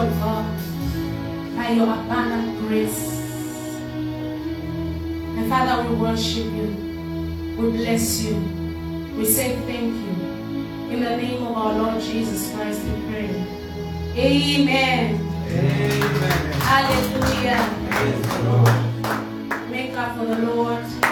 of God, by your abundant grace. And Father, we worship you. We bless you. We say thank you. In the name of our Lord Jesus Christ, we pray. Amen. Amen. Hallelujah. Praise the Lord. Make up for the Lord.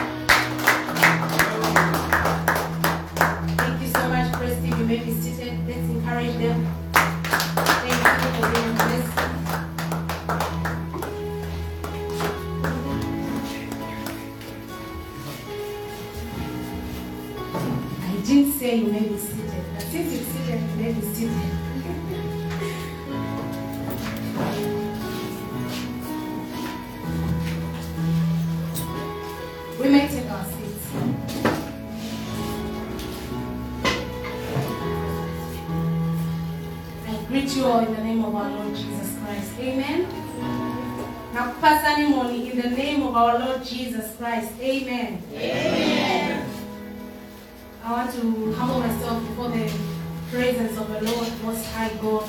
You may be seated, since you're seated, you may be seated. We may take our seats. I greet you all in the name of our Lord Jesus Christ. Amen. Now, Pastor Nimoni, in the name of our Lord Jesus Christ. Amen. Want to humble myself before the presence of the Lord Most High God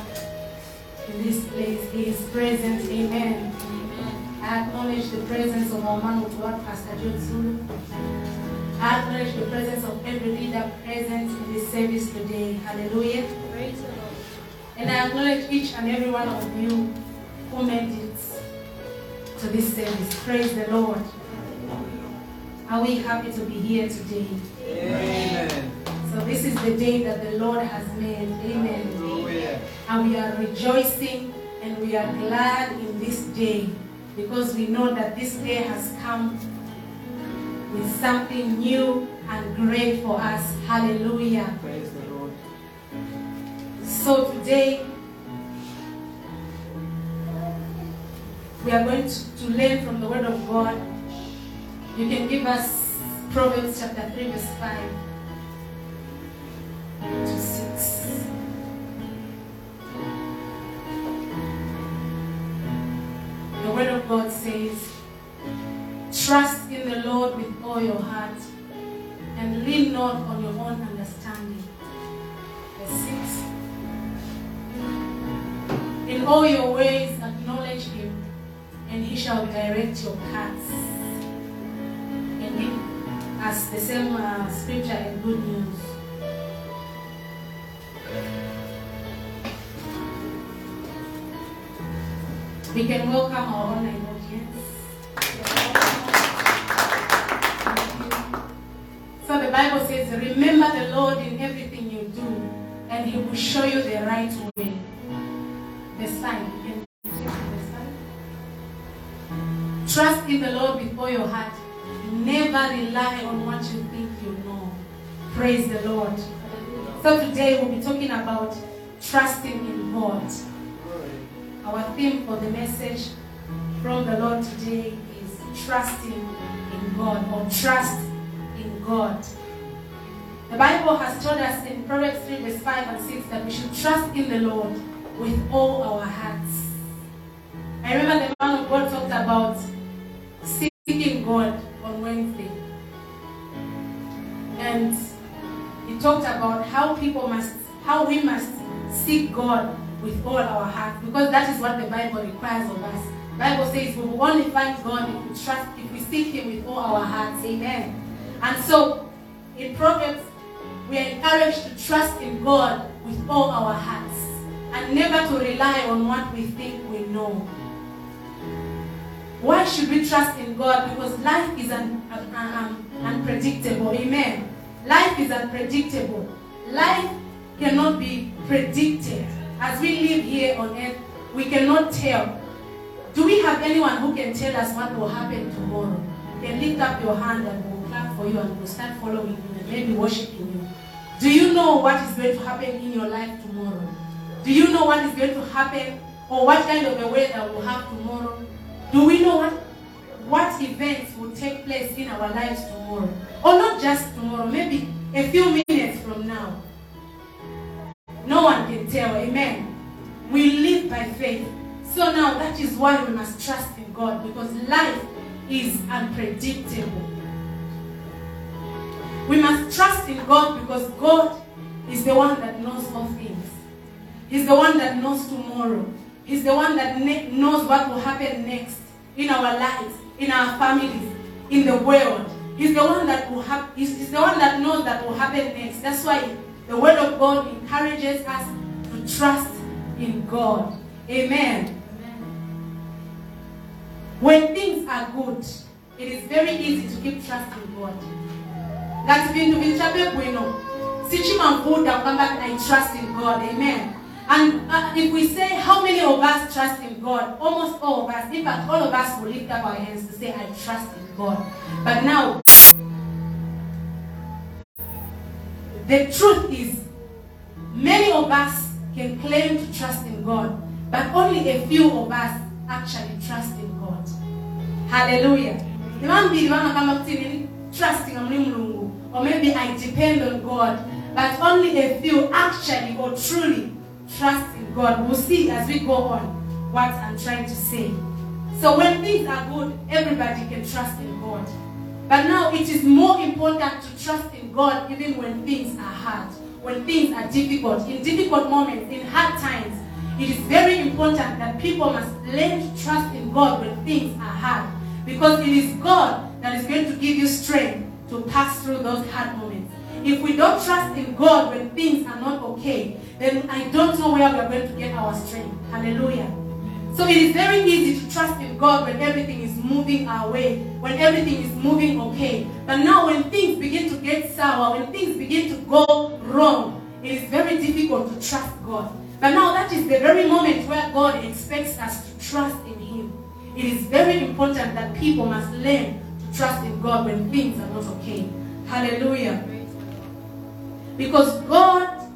in this place. He is present. Amen. I acknowledge the presence of our man of God, Pastor John Zulu. I acknowledge the presence of every leader present in this service today. Hallelujah. And I acknowledge each and every one of you who made it to this service. Praise the Lord. Are we happy to be here today? Amen. So this is the day that the Lord has made. Amen. And we are rejoicing and we are glad in this day because we know that this day has come with something new and great for us. Hallelujah. Praise the Lord. So today we are going to, to learn from the Word of God. You can give us Proverbs chapter 3, verse 5 to 6. The Word of God says, Trust in the Lord with all your heart and lean not on your own understanding. Verse 6. In all your ways acknowledge him, and he shall direct your paths. And as the same uh, scripture in Good News. We can welcome our online audience. So the Bible says, Remember the Lord in everything you do, and he will show you the right way. The sign. The sign. Trust in the Lord all your heart. Never rely on what you think you know. Praise the Lord. So today we'll be talking about trusting in God. Our theme for the message from the Lord today is trusting in God or trust in God. The Bible has told us in Proverbs 3, verse 5 and 6 that we should trust in the Lord with all our hearts. I remember the man of God talked about seeking God on Wednesday. And he talked about how people must, how we must seek God with all our heart because that is what the Bible requires of us. Bible says we will only find God if we trust, if we seek Him with all our hearts. Amen. And so in Proverbs, we are encouraged to trust in God with all our hearts and never to rely on what we think we know. Why should we trust in God? Because life is un, un- un- unpredictable. Amen. Life is unpredictable. Life cannot be predicted. As we live here on earth, we cannot tell. Do we have anyone who can tell us what will happen tomorrow? You can lift up your hand and we'll clap for you and we'll start following you and maybe worshiping you. Do you know what is going to happen in your life tomorrow? Do you know what is going to happen or what kind of a weather we'll have tomorrow? Do we know what what events will take place in our lives tomorrow? Or not just tomorrow, maybe a few minutes from now. No one can tell, amen. We live by faith. So now that is why we must trust in God because life is unpredictable. We must trust in God because God is the one that knows all things. He's the one that knows tomorrow. He's the one that ne- knows what will happen next in our lives, in our families, in the world. He's the one that will have. He's, he's the one that knows that will happen next. That's why the Word of God encourages us to trust in God. Amen. When things are good, it is very easy to keep trusting God. ngati vintu vinchabe bwino sichimavuta kwamba i trust in god amen and uh, if we say how many of us trust in god almost all of us in fact all of us will lift up our hands to say i trust in god but now the truth is many of us can claim to trust in god but only a few of us actually trust in god. Hallelujah. Trusting muli mulungu or maybe i depend on god but only a few actually or truly trust in god. We'll see as we go on what i'm trying to say. So when things are good everybody can trust in god but now it is more important to trust in god even when things are hard when things are difficult in difficult moments in hard times it is very important that people must learn to trust in god when things are hard because it is God that is going to give you strength to pass through those hard moments. If we don't trust in God when things are not okay, then I don't know where we are going to get our strength. Hallelujah. So it is very easy to trust in God when everything is moving our way, when everything is moving okay. But now when things begin to get sour, when things begin to go wrong, it is very difficult to trust God. But now that is the very moment where God expects us to trust in Him. It is very important that people must learn to trust in God when things are not okay. Hallelujah. Because God,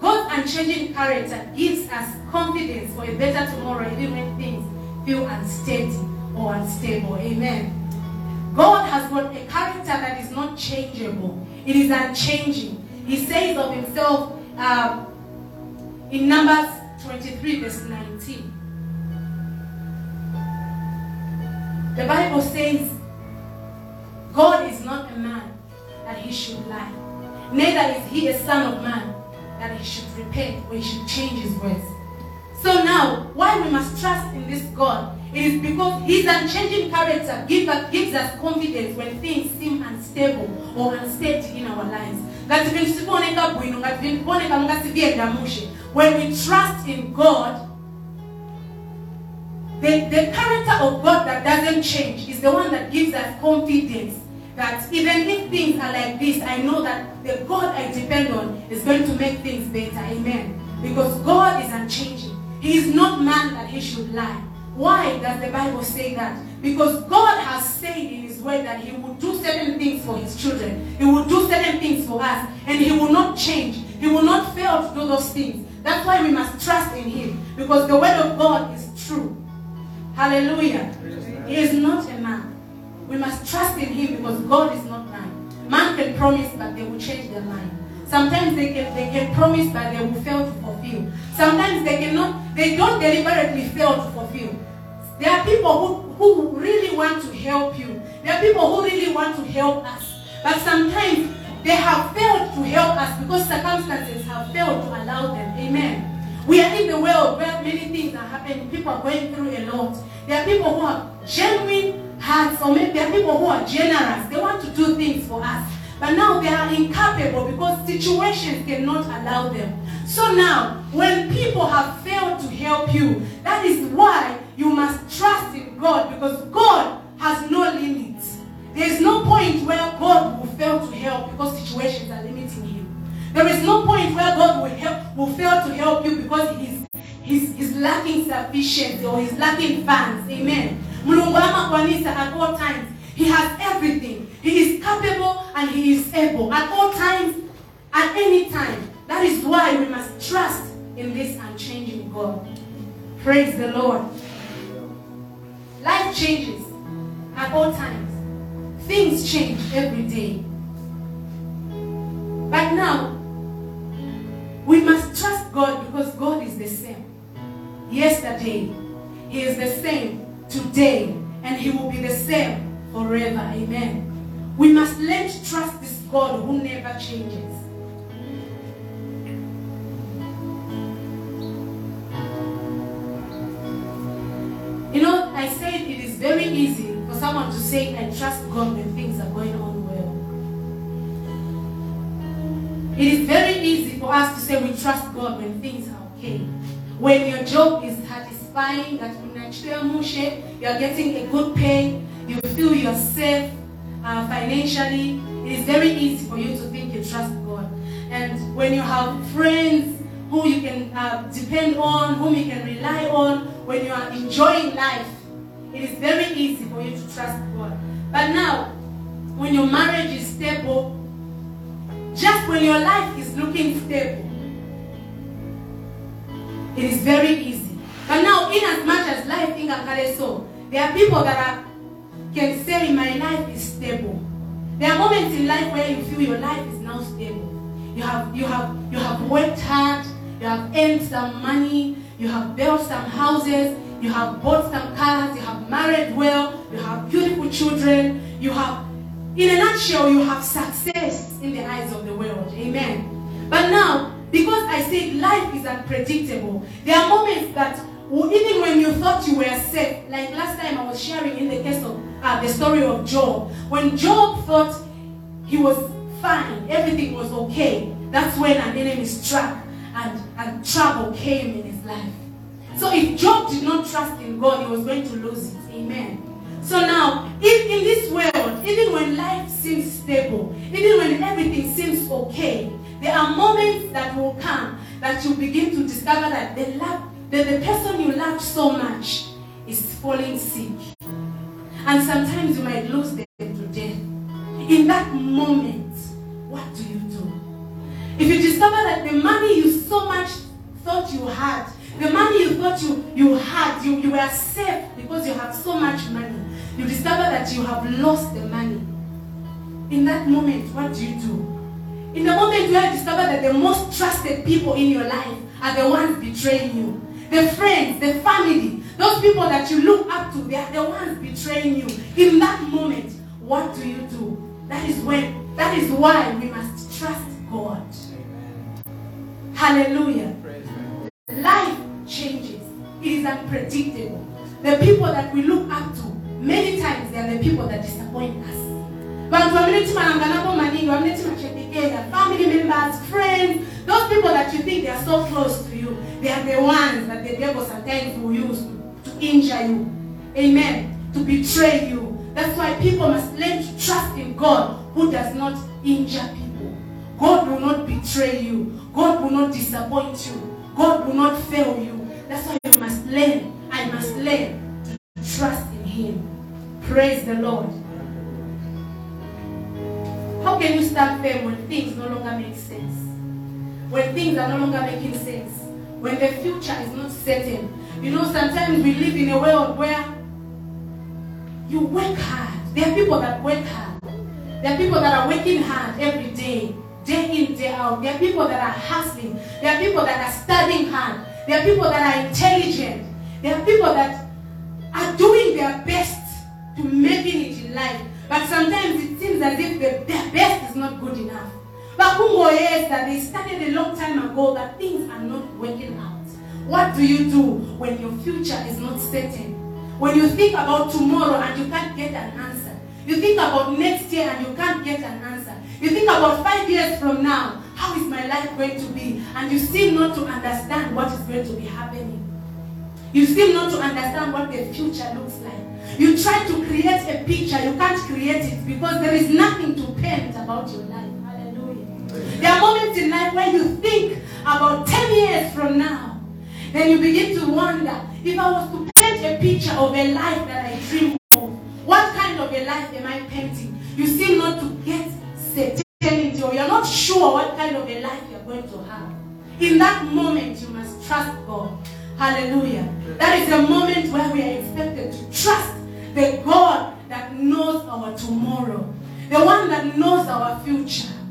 God's unchanging character gives us confidence for a better tomorrow even when things feel unsteady or unstable. Amen. God has got a character that is not changeable. It is unchanging. He says of himself um, in Numbers 23 verse 19. The Bible says, God is not a man that he should lie, neither is he a son of man that he should repent or he should change his words. So now, we must trust in this God? It is because his unchanging character give us, gives us confidence when things seem unstable or unsteady in our lives. When we trust in God, the, the character of God that doesn't change is the one that gives us confidence that even if things are like this, I know that the God I depend on is going to make things better. Amen. Because God is unchanging. He is not man that he should lie. Why does the Bible say that? Because God has said in his word that he will do certain things for his children. He will do certain things for us. And he will not change. He will not fail to do those things. That's why we must trust in him. Because the word of God is true. Hallelujah. He is not a man. We must trust in him because God is not man. Man can promise, but they will change their mind. Sometimes they can they can promise, but they will fail to fulfill. Sometimes they cannot, they don't deliberately fail to fulfill. There are people who, who really want to help you. There are people who really want to help us. But sometimes they have failed to help us because circumstances have failed to allow them. Amen. We are in the world where many things are happening. People are going through a lot. There are people who have genuine hearts, or maybe there are people who are generous. They want to do things for us. But now they are incapable because situations cannot allow them. So now, when people have failed to help you, that is why you must trust in God because God has no limits. There is no point where God will fail to help because situations are limiting him. There is no point where God will, help, will fail to help you because he is, he is lacking sufficiency or he's lacking funds. Amen. Mulungu ama kanisa at all times. He has everything. He is capable and he is able at all times, at any time. That is why we must trust in this unchanging God. Praise the Lord. Life changes at all times. Things change every day. But now, we must trust God because God is the same. Yesterday, He is the same today, and He will be the same forever. Amen. We must learn to trust this God who never changes. You know, I said it is very easy for someone to say, I trust God when things are going on well. It is very easy for us to say we trust God when things are okay. When your job is satisfying, that you are getting a good pay, you feel you're safe uh, financially, it is very easy for you to think you trust God. And when you have friends who you can uh, depend on, whom you can rely on, when you are enjoying life, it is very easy for you to trust God. But now, when your marriage is stable, just when your life is looking stable, it is very easy. But now, in as much as life think I'm so, there are people that are, can say my life is stable. There are moments in life where you feel your life is now stable. You have you have you have worked hard, you have earned some money, you have built some houses, you have bought some cars, you have married well, you have beautiful children, you have in a nutshell, you have success in the eyes of the world. Amen. But now, because I said life is unpredictable, there are moments that even when you thought you were safe, like last time I was sharing in the case of uh, the story of Job, when Job thought he was fine, everything was okay, that's when an enemy struck and, and trouble came in his life. So if Job did not trust in God, he was going to lose it. Amen. So now, if in this world, even when life seems stable, even when everything seems okay, there are moments that will come that you begin to discover that the love, that the person you love so much is falling sick. And sometimes you might lose them to death. In that moment, what do you do? If you discover that the money you so much thought you had, the money you thought you, you had, you, you were safe because you have so much money, you discover that you have lost the money. In that moment, what do you do? In the moment where you discover that the most trusted people in your life are the ones betraying you, the friends, the family, those people that you look up to, they are the ones betraying you. In that moment, what do you do? That is when, that is why we must trust God. Hallelujah. Life changes. It is unpredictable. The people that we look up to, many times they are the people that disappoint us. Bantu wamileti malanganapo maningi, wamileti machepekeza, family members, friends, those people that you think they are so close to you, they are the ones that the devil sometimes will use to injure you. Amen. To betray you. That's why people must learn to trust in God who does not injure people. God will not betray you. God will not disappoint you. God will not fail you. That's why you must learn. I must learn to trust in Him. Praise the Lord. How can you stand firm when things no longer make sense? When things are no longer making sense? When the future is not certain? You know, sometimes we live in a world where you work hard. There are people that work hard. There are people that are working hard every day, day in, day out. There are people that are hustling. There are people that are studying hard. There are people that are intelligent. There are people that are doing their best to making it in life. But sometimes it seems as if the, their best is not good enough. But who is that they started a long time ago that things are not working out. What do you do when your future is not certain? When you think about tomorrow and you can't get an answer. You think about next year and you can't get an answer. You think about five years from now, how is my life going to be? And you seem not to understand what is going to be happening. You seem not to understand what the future looks like. You try to create a picture, you can't create it because there is nothing to paint about your life. There are moments in life where you think about 10 years from now. then you begin to wonder if I was to paint a picture of a life that I dream of, what kind of a life am I painting? You seem not to get certainty, or you're not sure what kind of a life you're going to have. In that moment, you must trust God. Hallelujah. That is a moment where we are expected to trust the God that knows our tomorrow, the one that knows our future.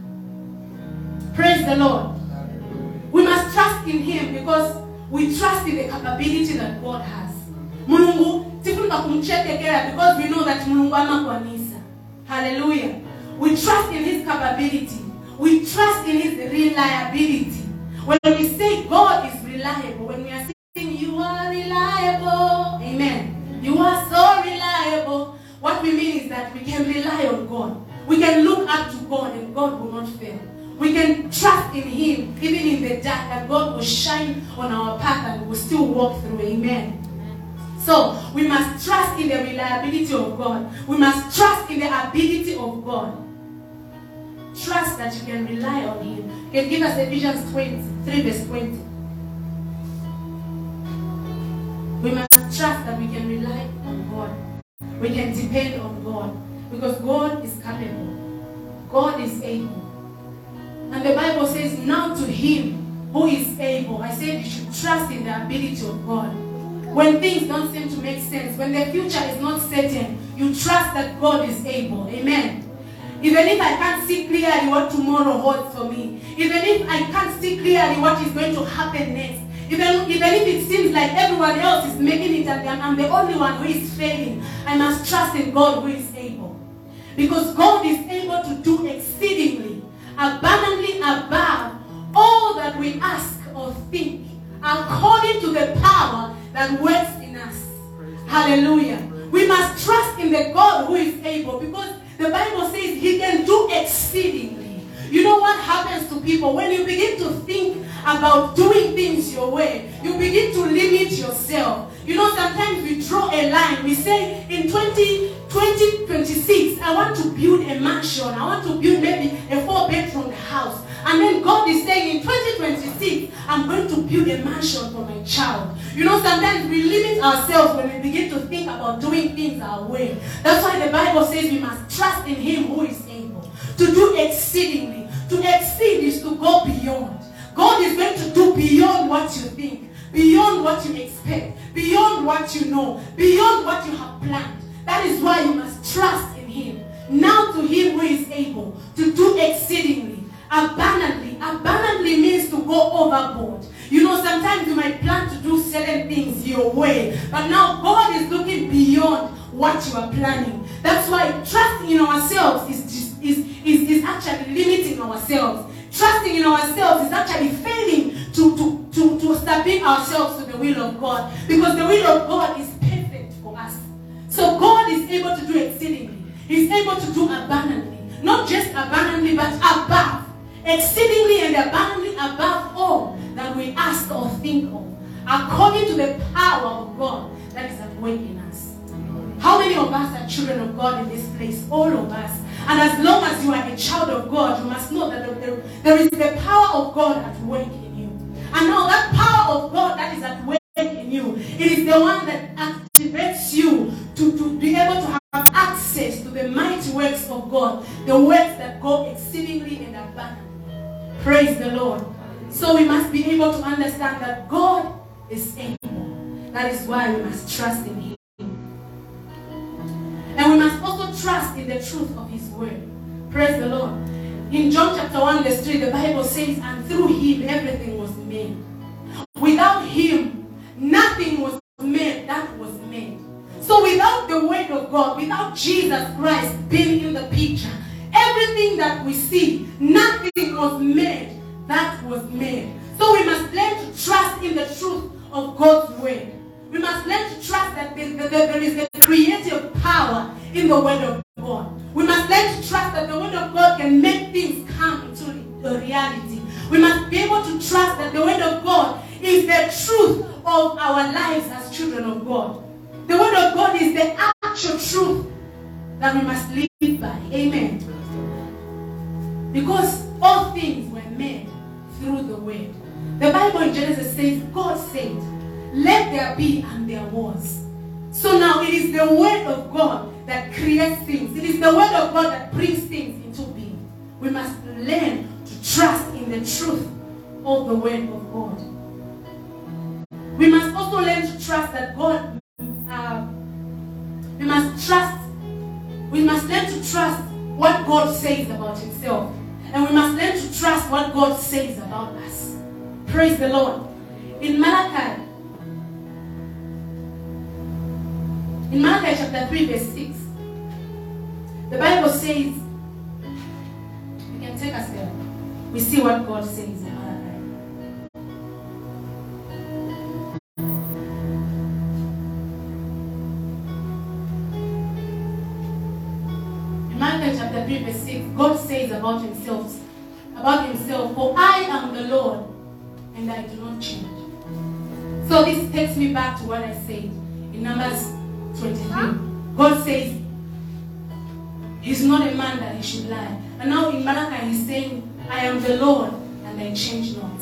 Praise the Lord. We must trust in Him because we trust in the capability that God has. Kumchetekera because we know that Mulungu amakwanisa. Hallelujah. We trust in His capability. We trust in His reliability. When we say God is reliable, when we are saying you are reliable, Amen. You are so reliable. What we mean is that we can rely on God. We can look up to God and God will not fail. We can trust in Him, even in the dark, that God will shine on our path and we will still walk through. Amen. So we must trust in the reliability of God. We must trust in the ability of God. Trust that you can rely on Him. You can give us Ephesians 23, verse 20. We must trust that we can rely on God. We can depend on God. Because God is capable. God is able. And the Bible says, now to him who is able. I said you should trust in the ability of God. When things don't seem to make sense, when the future is not certain, you trust that God is able. Amen. Even if I can't see clearly what tomorrow holds for me, even if I can't see clearly what is going to happen next, even, even if it seems like everyone else is making it and I'm the only one who is failing, I must trust in God who is able. Because God is able to do exceedingly, abundantly above all that we ask or think, according to the power that works in us. Hallelujah. We must trust in the God who is able because the Bible says he can do exceedingly. You know what happens to people when you begin to think about doing things your way, you begin to limit yourself. You know, sometimes we draw a line. We say in 20, 2026, I want to build a mansion. I want to build maybe a four bedroom house. And then God is saying in 2026, I'm going to build a mansion for my child. You know, sometimes we limit ourselves when we begin to think about doing things our way. That's why the Bible says we must trust in Him who is able to do exceedingly. To exceed is to go beyond. God is going to do beyond what you think, beyond what you expect, beyond what you know, beyond what you have planned. That is why you must trust in Him. Now to Him who is able to do exceedingly, abundantly. Abundantly means to go overboard. You know, sometimes you might plan to do certain things your way, but now God is looking beyond what you are planning. That's why trusting in ourselves is, is, is, is actually limiting ourselves. Trusting in ourselves is actually failing to, to, to, to submit ourselves to the will of God. Because the will of God is perfect for us. So God is able to do exceedingly. He's able to do abundantly. Not just abundantly, but above. Exceedingly and abundantly above all that we ask or think of. According to the power of God that is at work in us. How many of us are children of God in this place? All of us. And as long as you are a child of God, you must know that there, there is the power of God at work in you. And now that power of God that is at work in you, it is the one that activates you to, to be able to have access to the mighty works of God, the works that go exceedingly and abundantly. Praise the Lord. So we must be able to understand that God is able. That is why we must trust in Him. And we must also trust in the truth of His word. Praise the Lord. In John chapter 1, verse 3, the Bible says, And through Him everything was made. Without Him, nothing was made that was made. So without the word of God, without Jesus Christ being in the picture, everything that we see, nothing was made that was made. So we must learn to trust in the truth of God's word. We must learn to trust that there is a creative power in the word of God. We must learn to trust that the word of God can make things come into reality. We must be able to trust that the word of God is the truth of our lives as children of God. The word of God is the actual truth that we must live by. Amen. Because all things were made through the word. The Bible in Genesis says, God said, let there be, and there was. So now it is the word of God that creates things. It is the word of God that brings things into being. We must learn to trust in the truth of the word of God. We must also learn to trust that God, uh, we must trust, we must learn to trust what God says about himself. And we must learn to trust what God says about us. Praise the Lord. In Malachi, in Malachi chapter 3, verse 6, the Bible says, you can take us there. We see what God says in. In Malachi chapter 3, verse 6, God says about himself, about himself, for I am the Lord, and I do not change. So this takes me back to what I said in Numbers 23. God says, He's not a man that he should lie. And now in Malachi, he's saying, I am the Lord, and I change not.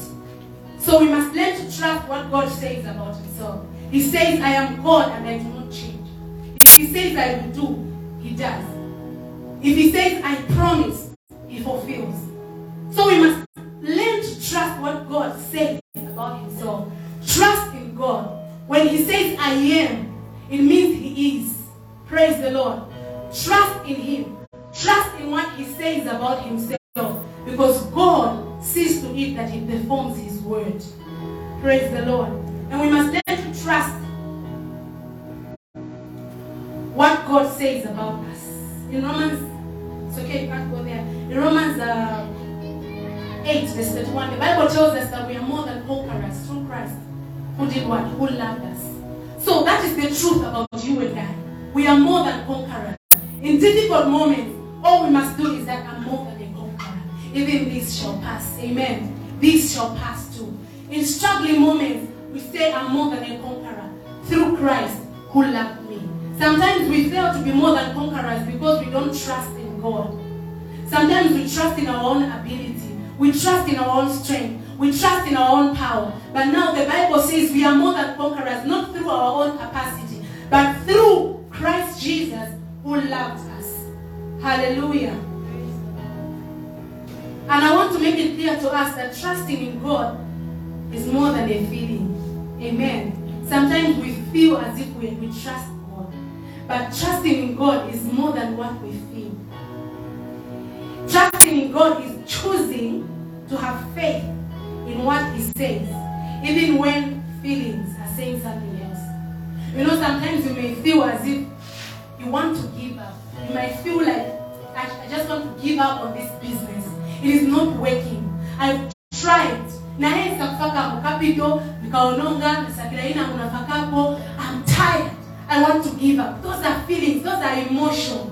So we must learn to trust what God says about himself. He says, I am God, and I do not change. If he says I will do, he does. If he says I promise, he fulfills. So we must learn to trust what God says about himself. Trust in God. When he says I am, Lord. And we must learn to trust what God says about us. In Romans, it's okay, you can't go there. In Romans uh, 8, verse 31, the Bible tells us that we are more than conquerors through Christ. Who did what? Who loved us. So that is the truth about you and I. We are more than conquerors. In difficult moments, all we must do is that I'm more than a conqueror. Even this shall pass. Amen. This shall pass too. In struggling moments, we say I'm more than a conqueror through Christ who loved me. Sometimes we fail to be more than conquerors because we don't trust in God. Sometimes we trust in our own ability. We trust in our own strength. We trust in our own power. But now the Bible says we are more than conquerors, not through our own capacity, but through Christ Jesus who loved us. Hallelujah. And I want to make it clear to us that trusting in God is more than a feeling. Amen. Sometimes we feel as if we, we trust God. But trusting in God is more than what we feel. Trusting in God is choosing to have faith in what He says, even when feelings are saying something else. You know, sometimes you may feel as if you want to give up. You might feel like, I, I just want to give up on this business. It is not working. I've tried. Mukapito nikaononga munafakapo i'm tired. I want to give up. Those are feelings those are emotions.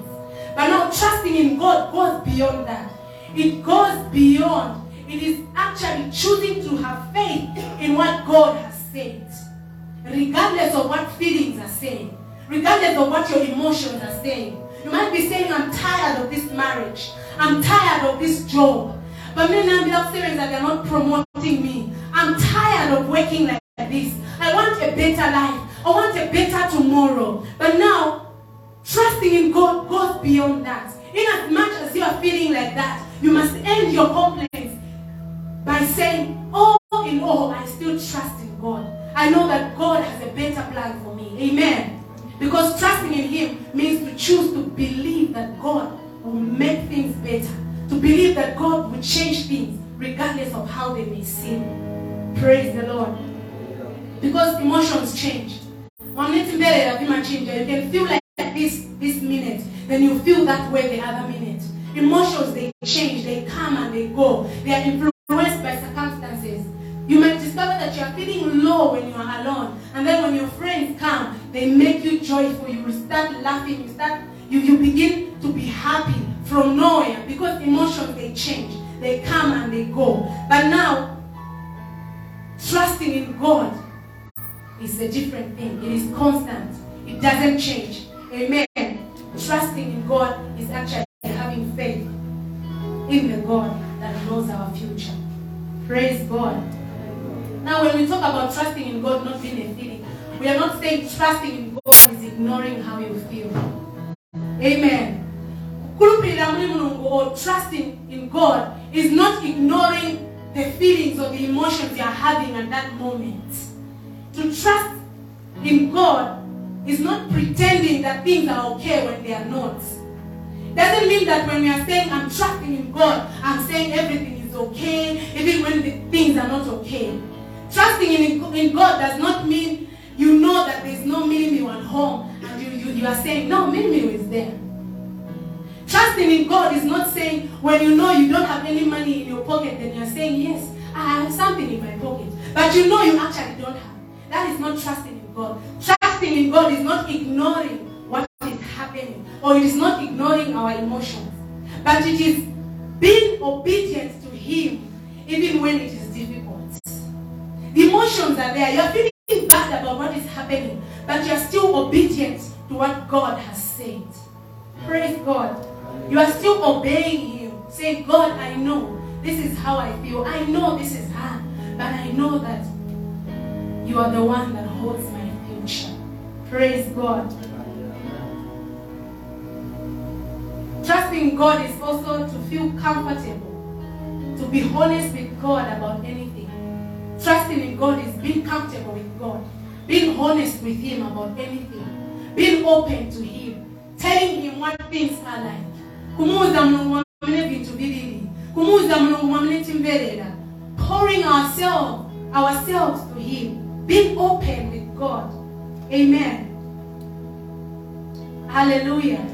But now trusting in god goes beyond that. It goes beyond. It is actually choosing to have faith in what god has said. Regardless of what feelings are saying. Regardless of what your emotions are saying. You might be saying i'm tired of this marriage. I'm tired of this job. But many naambira kusebenza they're not promoting me. I'm tired of working like this. I want a better life. I want a better tomorrow. But now trusting in god goes beyond that. In as much as you are feeling like that you must end your complaints by saying all in all i still trust in god. I know that god has a better plan for me. Amen. Because trusting in him means to choose to believe that god will make things better. To believe that God will change things regardless of how they may seem. Praise the Lord. Because emotions change. You can feel like this this minute, then you feel that way the other minute. Emotions they change, they come and they go. They are influenced by circumstances. You might discover that you are feeling low when you are alone, and then when your friends come, they make you joyful. You start laughing. You start you, you begin to be happy from nowhere because emotions they change they come and they go. But now trusting in god is a different thing. It is constant. It doesn't change. Amen. Trusting in god is actually having faith in the god that knows our future. Praise god. Now, when we talk about trusting in God not being a feeling, we are not saying trusting in God is ignoring how you feel. Amen. Or oh, trusting in God is not ignoring the feelings or the emotions you are having at that moment. To trust in God is not pretending that things are okay when they are not. Doesn't mean that when we are saying I'm trusting in God, I'm saying everything is okay, even when the things are not okay. Trusting in, in God does not mean you know that there's no meal at home and you, you, you are saying, no, meal is there. Trusting in God is not saying when you know you don't have any money in your pocket, then you're saying, yes, I have something in my pocket. But you know you actually don't have. That is not trusting in God. Trusting in God is not ignoring what is happening or it is not ignoring our emotions. But it is being obedient to Him even when it is difficult. The emotions are there. You're feeling bad about what is happening, but you're still obedient to what God has said. Praise God. You are still obeying Him. Say, God, I know this is how I feel. I know this is hard, but I know that you are the one that holds my future. Praise God. Trusting God is also to feel comfortable, to be honest with God about anything. Trusting in God is being comfortable with God, being honest with Him about anything, being open to Him, telling Him what things are like. Mulungu bibiri. Kumuuza mulungu timberera. Pouring ourselves ourselves to him. Being open with god. Amen. Hallelujah.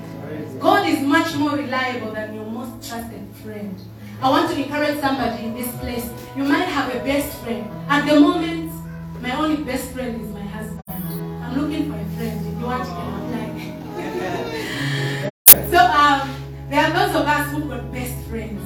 God is much more reliable than your most trusted friend. I want to encourage somebody in this place. You might have a best friend. At the moment my only best friend is my husband. I'm looking for a friend. If you want you can apply. So um there are those of us who've got best friends.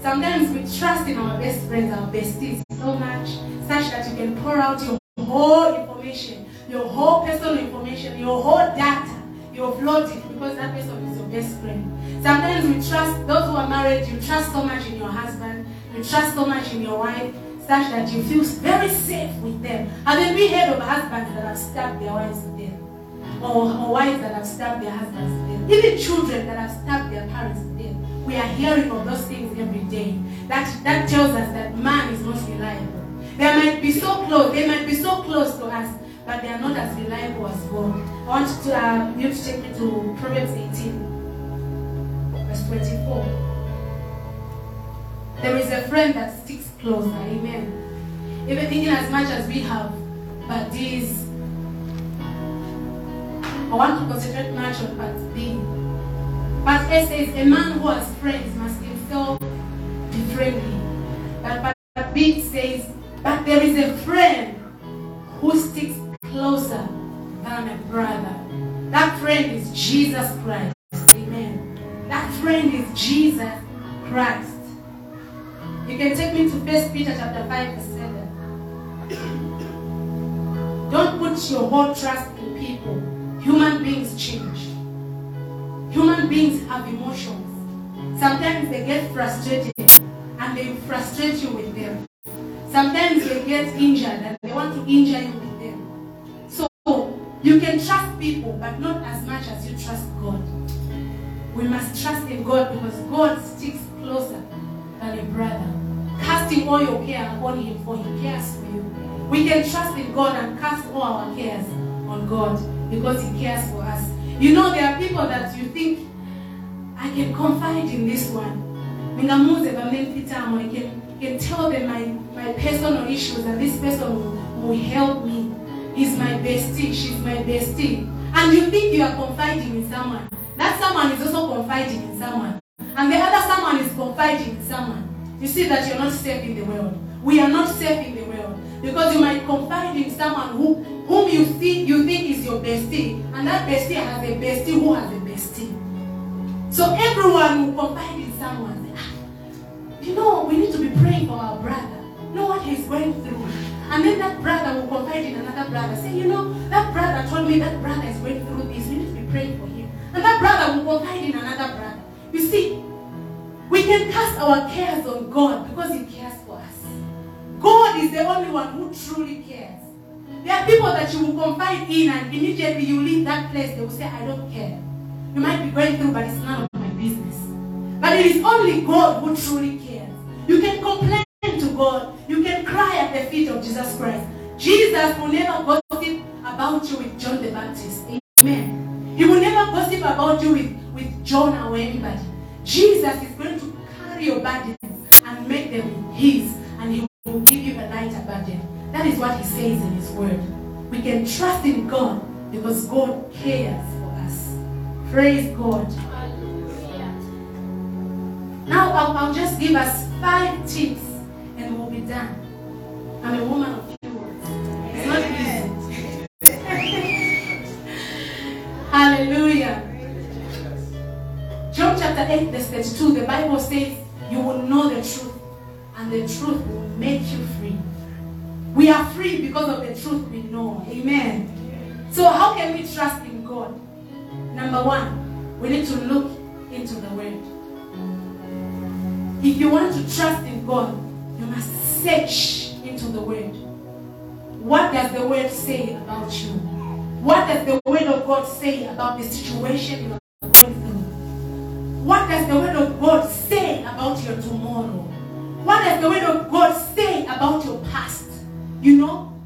Sometimes we trust in our best friends, our besties, so much, such that you can pour out your whole information, your whole personal information, your whole data, you upload it because that person is your best friend. Sometimes we trust those who are married, you trust so much in your husband, you trust so much in your wife, such that you feel very safe with them. And then we heard of husbands that have stabbed their wives or, or wives that have stabbed their husbands to death, even children that have stabbed their parents to death. We are hearing of those things every day. That, that tells us that man is not reliable. They might be so close, they might be so close to us, but they are not as reliable as God. I want to, uh, you to take me to Proverbs 18, verse 24. There is a friend that sticks closer, amen. Even thinking as much as we have, but these I want to concentrate much on part B. Part A says a man who has friends must himself be friendly. But part B says, but there is a friend who sticks closer than a brother. That friend is Jesus Christ. Amen. That friend is Jesus Christ. You can take me to 1 Peter chapter 5, verse 7. Don't put your whole trust in people. Human beings change. Human beings have emotions. Sometimes they get frustrated and they frustrate you with them. Sometimes they get injured and they want to injure you with them. So you can trust people, but not as much as you trust God. We must trust in God because God sticks closer than a brother. Casting all your care upon Him, for He cares for you. We can trust in God and cast all our cares on God because He cares for us. You know, there are people that you think, I can confide in this one. I can, can tell them my, my personal issues and this person will, will help me. He's my bestie, she's my bestie. And you think you are confiding in someone. That someone is also confiding in someone. And the other someone is confiding in someone. You see that you're not safe in the world. We are not safe in the world. Because you might confide in someone who, whom you think you think is your bestie, and that bestie has a bestie who has a bestie. So everyone will confide in someone. "Ah, You know, we need to be praying for our brother. Know what he's going through. And then that brother will confide in another brother. Say, you know, that brother told me that brother is going through this. We need to be praying for him. And that brother will confide in another brother. You see, we can cast our cares on God because He cares for us. God is the only one who truly cares. There are people that you will confide in and immediately you leave that place, they will say, I don't care. You might be going through, but it's none of my business. But it is only God who truly cares. You can complain to God. You can cry at the feet of Jesus Christ. Jesus will never gossip about you with John the Baptist. Amen. He will never gossip about you with, with John or anybody. Jesus is going to carry your burdens and make them his, and he will give you a lighter burden. That is what he says in his word. We can trust in God because God cares for us. Praise God. Now I'll, I'll just give us five tips and we'll be done. I'm a woman of few words. It's not easy. Hallelujah. John chapter 8, verse 32, the Bible says, You will know the truth, the truth will make you free. We are free because of the truth we know. Amen. So, how can we trust in God? Number one, we need to look into the Word. If you want to trust in God, you must search into the Word. What does the Word say about you? What does the Word of God say about the situation you are going through? What does the Word of God say about your tomorrow? What does the Word of God say about your past? You know,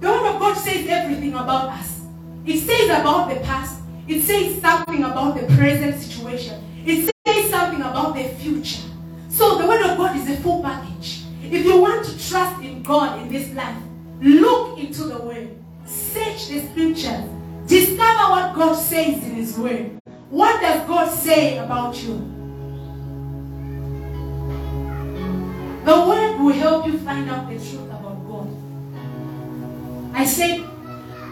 the Word of God says everything about us. It says about the past. It says something about the present situation. It says something about the future. So the Word of God is a full package. If you want to trust in God in this life, look into the Word. Search the scriptures. Discover what God says in His Word. What does God say about you? The Word will help you find out the truth about God. I said,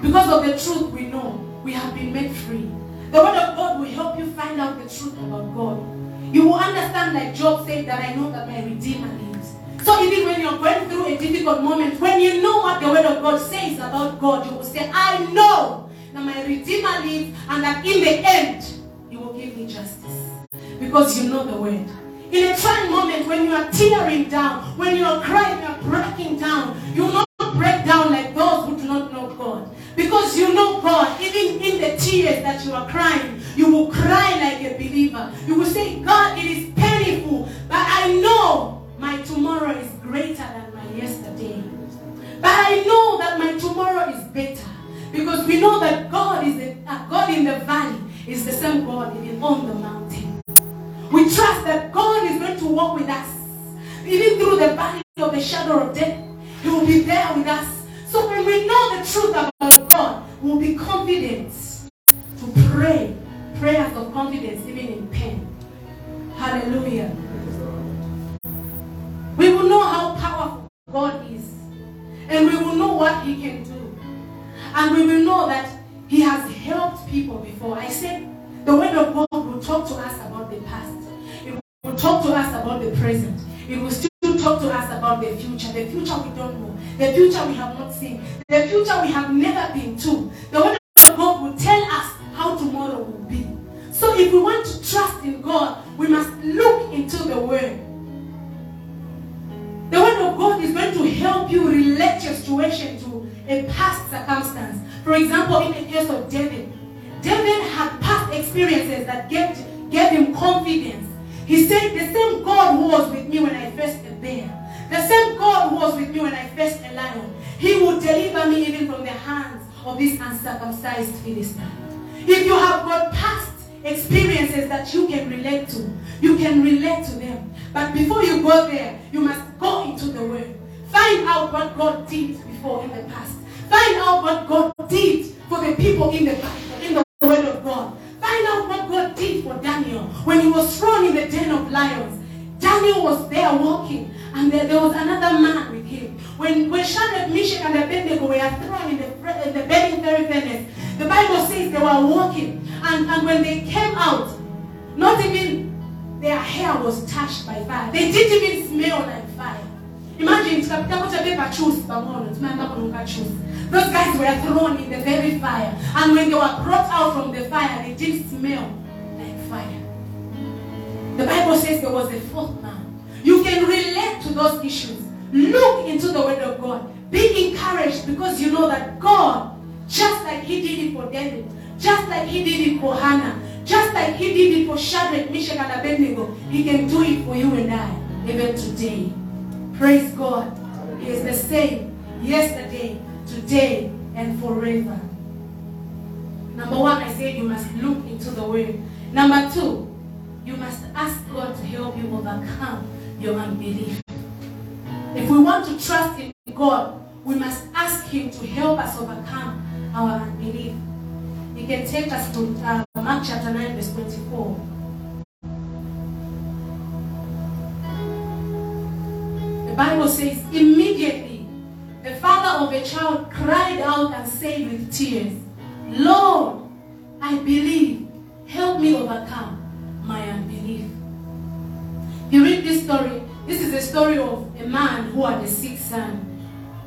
because of the truth we know, we have been made free. The Word of God will help you find out the truth about God. You will understand, like Job said, that I know that my Redeemer lives. So even when you're going through a difficult moment, when you know what the Word of God says about God, you will say, I know that my Redeemer lives and that in the end, He will give me justice. Because you know the Word. In a trying moment, when you are tearing down, when you are crying, you are breaking down, you will not break down like those who do not know God. Because you know God, even in the tears that you are crying, you will cry like a believer. You will say, God, it is painful, but I know my tomorrow is greater than my yesterday. But I know that my tomorrow is better. Because we know that God is the, uh, God in the valley is the same God on the mountain. We trust that God is going to walk with us. Even through the valley of the shadow of death, He will be there with us. So when we know the truth about God, we'll be confident to pray prayers of confidence even in pain. Hallelujah. We will know how powerful God is. And we will know what He can do. And we will know that He has helped people before. I said the Word of God will talk to us about the past. It will talk to us about the present. It will still talk to us about the future. The future we don't know. The future we have not seen. The future we have never been to. The Word of God will tell us how tomorrow will be. So if we want to trust in God, we must look into the Word. The Word of God is going to help you relate your situation to a past circumstance. For example, in the case of David, David had past experiences that gave, gave him confidence. He said, The same God who was with me when I faced a bear, the same God who was with me when I faced a lion, he will deliver me even from the hands of this uncircumcised Philistine. If you have got past experiences that you can relate to, you can relate to them. But before you go there, you must go into the Word. Find out what God did before in the past. Find out what God did for the people in the the Word of God. Find out what God did for Daniel when he was thrown in the den of lions. Daniel was there walking, and there, there was another man with him. When, when Shadrach, Meshach, and Abednego were thrown in the, in the burning furnace, the Bible says they were walking, and, and when they came out, not even their hair was touched by fire. They didn't even smell like fire. Imagine tukapita cha paper choose pamoja, tumeanza kunuka choose. Those guys were thrown in the very fire, and when they were brought out from the fire, they didn't smell like fire. The Bible says there was a fourth man. You can relate to those issues. Look into the word of God. Be encouraged because you know that God, just like he did it for David, just like he did it for Hannah, just like he did it for Shadrach, Meshach, and Abednego, he can do it for you and I, even today. Praise God. He is the same yesterday, today, and forever. Number one, I said you must look into the word. Number two, you must ask God to help you overcome your unbelief. If we want to trust in God, we must ask Him to help us overcome our unbelief. He can take us to uh, Mark chapter 9, verse 24. The Bible says, immediately the father of the child cried out and said with tears, Lord, I believe, help me overcome my unbelief. You read this story, this is a story of a man who had a sick son.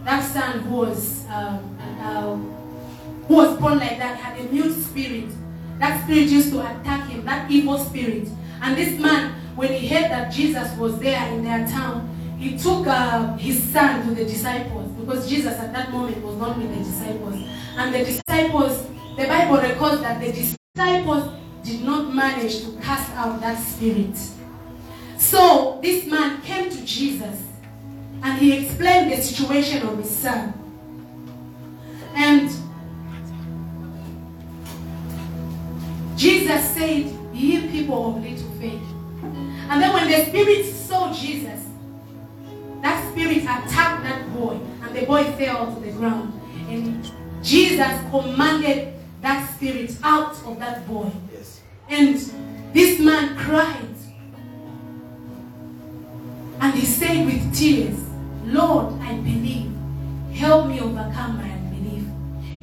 That son who was, uh, uh, who was born like that had a mute spirit. That spirit used to attack him, that evil spirit. And this man, when he heard that Jesus was there in their town, he took uh, his son to the disciples because Jesus at that moment was not with the disciples. And the disciples, the Bible records that the disciples did not manage to cast out that spirit. So this man came to Jesus and he explained the situation of his son. And Jesus said, Ye people of little faith. And then when the spirit saw Jesus, that spirit attacked that boy, and the boy fell to the ground. And Jesus commanded that spirit out of that boy. Yes. And this man cried. And he said with tears, Lord, I believe. Help me overcome my unbelief.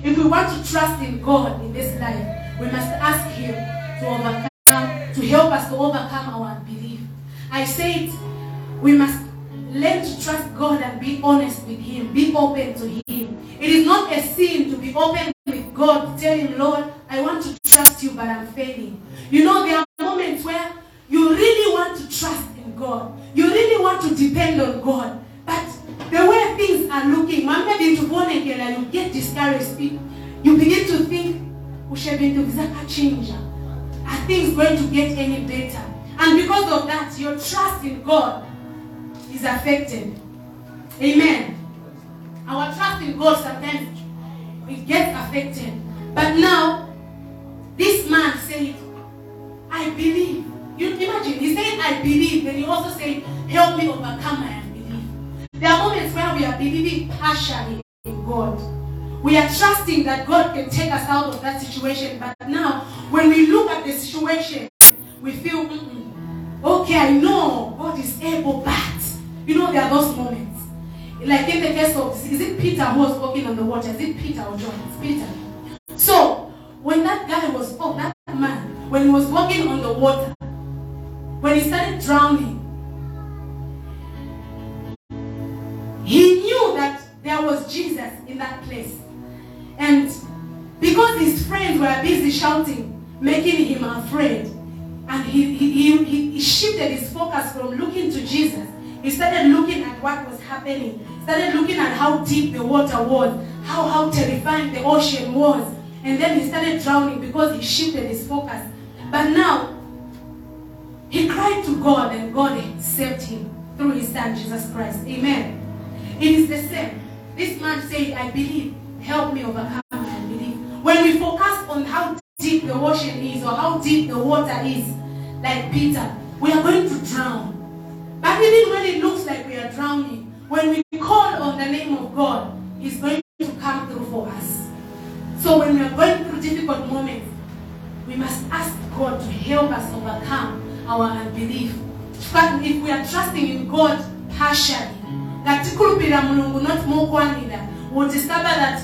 If we want to trust in God in this life, we must ask Him to overcome, to help us to overcome our unbelief. I said we must learn to trust God and be honest with Him, be open to Him. It is not a sin to be open with God, tell Him, Lord, I want to trust you, but I'm failing. You know, there are moments where you really want to trust in God, you really want to depend on God, but the way things are looking, born again and you get discouraged, you begin to think, "Ushabintu change. Are things going to get any better? And because of that, your trust in God is affected. Amen. Our trust in God sometimes it gets affected. But now, this man said, I believe. You imagine, he said, I believe. Then he also said, help me overcome my unbelief. There are moments where we are believing partially in God. We are trusting that God can take us out of that situation. But now, when we look at the situation, we feel, "Mm-mm. okay, I know God is able, but you know, there are those moments. Like in the case of, is it Peter who was walking on the water? Is it Peter or John? It's Peter. So, when that guy was, oh, that man, when he was walking on the water, when he started drowning, he knew that there was Jesus in that place. And because his friends were busy shouting, making him afraid, and he, he, he, he shifted his focus from looking to Jesus he started looking at what was happening. Started looking at how deep the water was, how, how terrifying the ocean was. And then he started drowning because he shifted his focus. But now, he cried to God and God saved him through his son Jesus Christ. Amen. It is the same. This man said, I believe. Help me overcome my unbelief. When we focus on how deep the ocean is or how deep the water is, like Peter, we are going to drown. But even when it looks like we are drowning, when we call on the name of God, He's going to come through for us. So when we are going through difficult moments, we must ask God to help us overcome our unbelief. But if we are trusting in God partially, that tikulupira mulungu not mokwanira, we'll discover that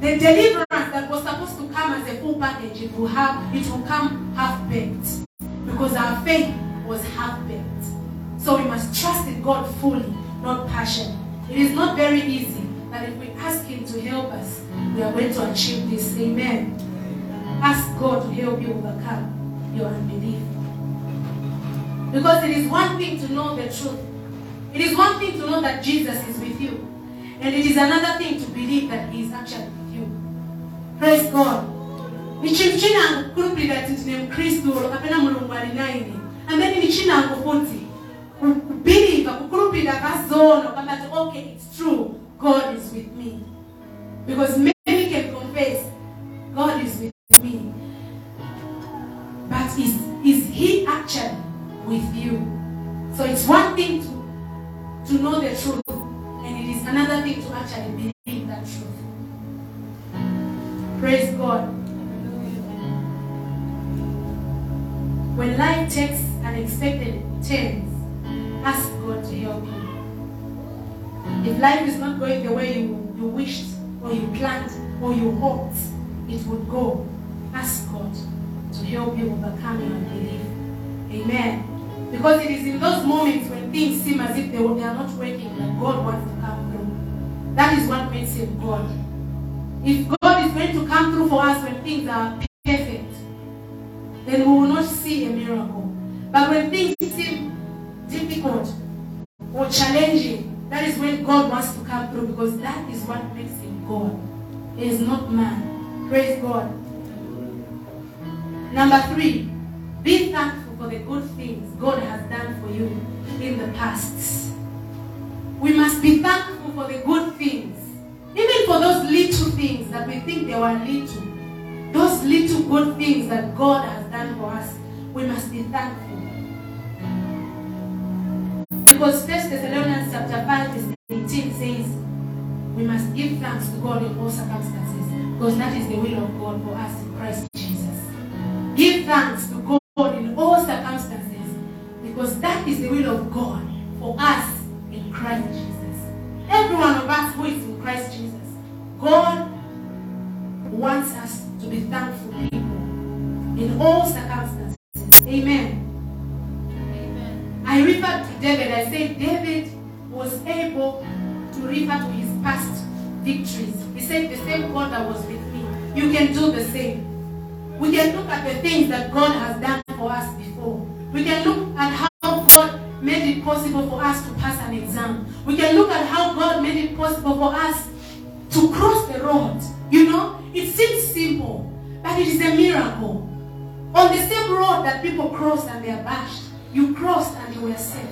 the deliverance that was supposed to come as a full package, it will have it will come half baked. Because our faith was half baked. So we must trust in God fully, not partially. It is not very easy, but if we ask Him to help us, we are going to achieve this. Amen. Ask God to help you overcome your unbelief. Because it is one thing to know the truth. It is one thing to know that Jesus is with you, and it is another thing to believe that He is actually with you. Praise God. ni chintu chinango kukhulupirira kuti ndine mkhristu kapena mulungu ali naine amene ni chinango futi ku- kubhiliva kukhulupirira kazono kamati okay it's true god is with me. Because many can confess god is with me. But is, is he actually with you? So it's one thing to, to know the truth and it is another thing to actually believe that truth. Praise god. When life takes an unexpected turns, ask God to help you. If life is not going the way you, you wished, or you planned, or you hoped it would go, ask God to help you overcome your unbelief. Amen. Because it is in those moments when things seem as if they, they are not working that God wants to come through. That is what makes him God. If God is going to come through for us when things are perfect, then we will not see a miracle. But when things seem difficult or challenging, that is when God wants to come through because that is what makes him God. He is not man. Praise God. Number three, be thankful for the good things God has done for you in the past. We must be thankful for the good things. Even for those little things that we think they were little. Those little good things that God has done for us, we must be thankful. Because First Thessalonians chapter 5 verse 18 says, we must give thanks to God in all circumstances, because that is the will of God for us in Christ Jesus. Give thanks to God in all circumstances, because that is the will of God for us in Christ Jesus. Every one of us who is in Christ Jesus, God wants us to be thankful people in all circumstances. Amen. I referred to David. I said David was able to refer to his past victories. He said, The same God that was with me, you can do the same. We can look at the things that God has done for us before. We can look at how God made it possible for us to pass an exam. We can look at how God made it possible for us to cross the road. You know, it seems simple, but it is a miracle. On the same road that people cross and they are bashed, you crossed and you were safe.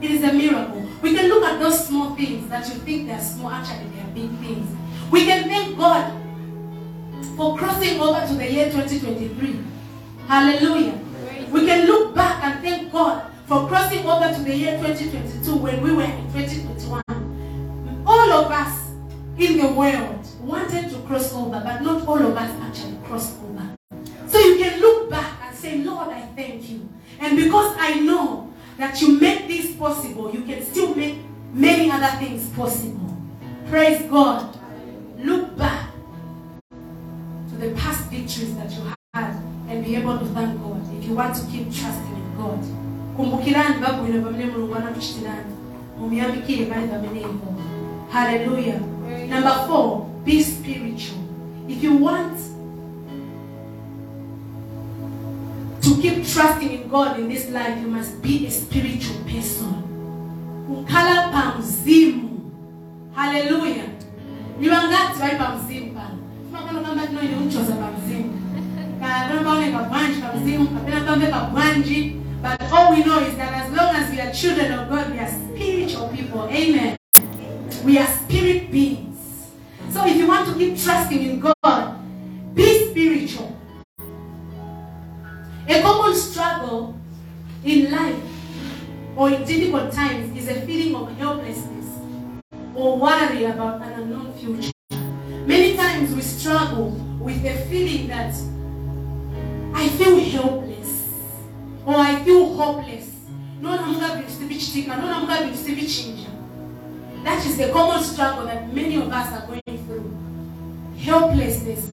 It is a miracle. We can look at those small things that you think they're small, actually they are big things. We can thank God for crossing over to the year 2023. Hallelujah. We can look back and thank God for crossing over to the year 2022 when we were in 2021. All of us in the world wanted to cross over, but not all of us actually crossed over. So you can look back and say, Lord, I thank you. And because I know that you make this possible, you can still make many other things possible. Praise God. Look back to the past victories that you had and be able to thank God if you want to keep trusting in God. kumbukirani babwino bamene mulungu anakuchitirani mumuyamikire pali pamenepo hallelujah number four be spiritual if you want keep trusting in god in this life you must be a spiritual person. Kukhala pa mzimu haleluya ni wangati bali pa. Mzimu pano funakana kamba tino ine uchoza pa mzimu kapena paone pa bwanji pa mzimu kapena pamve pa bwanji. But all we know is that as long as we are children of god we are spiritual people. Amen. We are spirit beings. So if you want to keep trusting in god be spiritual a common struggle in life or in difficult times is a feeling of helplessness or worry about an unknown future. Many times we struggle with the feeling that I feel helpless or I feel hopeless. That is the common struggle that many of us are going through. Helplessness,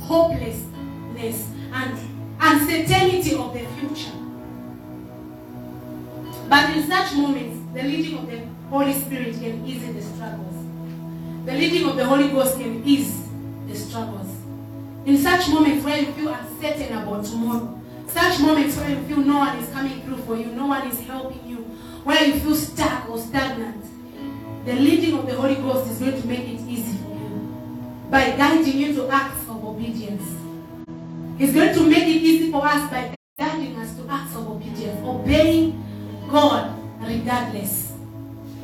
hopelessness, and uncertainty of the future. But in such moments, the leading of the Holy Spirit can ease the struggles. The leading of the Holy Ghost can ease the struggles. In such moments where you feel uncertain about tomorrow, Such moments where you feel no one is coming through for you, no one is helping you, where you feel stuck or stagnant. The leading of the Holy Ghost is going to make it easy for you by guiding you to acts of obedience. He's going to make it easy for us by guiding us to acts of obedience, obeying God regardless,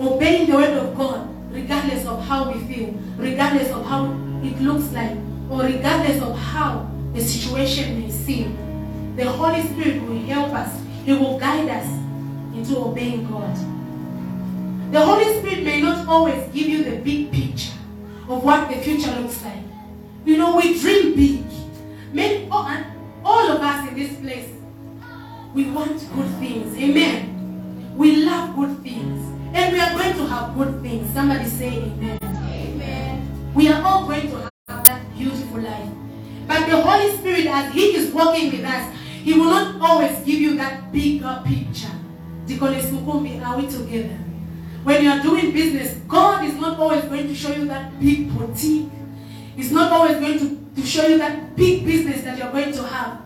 obeying the word of God regardless of how we feel, regardless of how it looks like, or regardless of how the situation may seem. The Holy Spirit will help us. He will guide us into obeying God. The Holy Spirit may not always give you the big picture of what the future looks like. You know, we dream big. Many, all, all of us in this place, we want good things. Amen. We love good things. And we are going to have good things. Somebody say amen. Amen. We are all going to have that beautiful life. But the Holy Spirit, as He is working with us, He will not always give you that bigger picture. Deaconess Mukumbi, are we together? When you are doing business, God is not always going to show you that big boutique. He's not always going to, to show you that big business that you're going to have.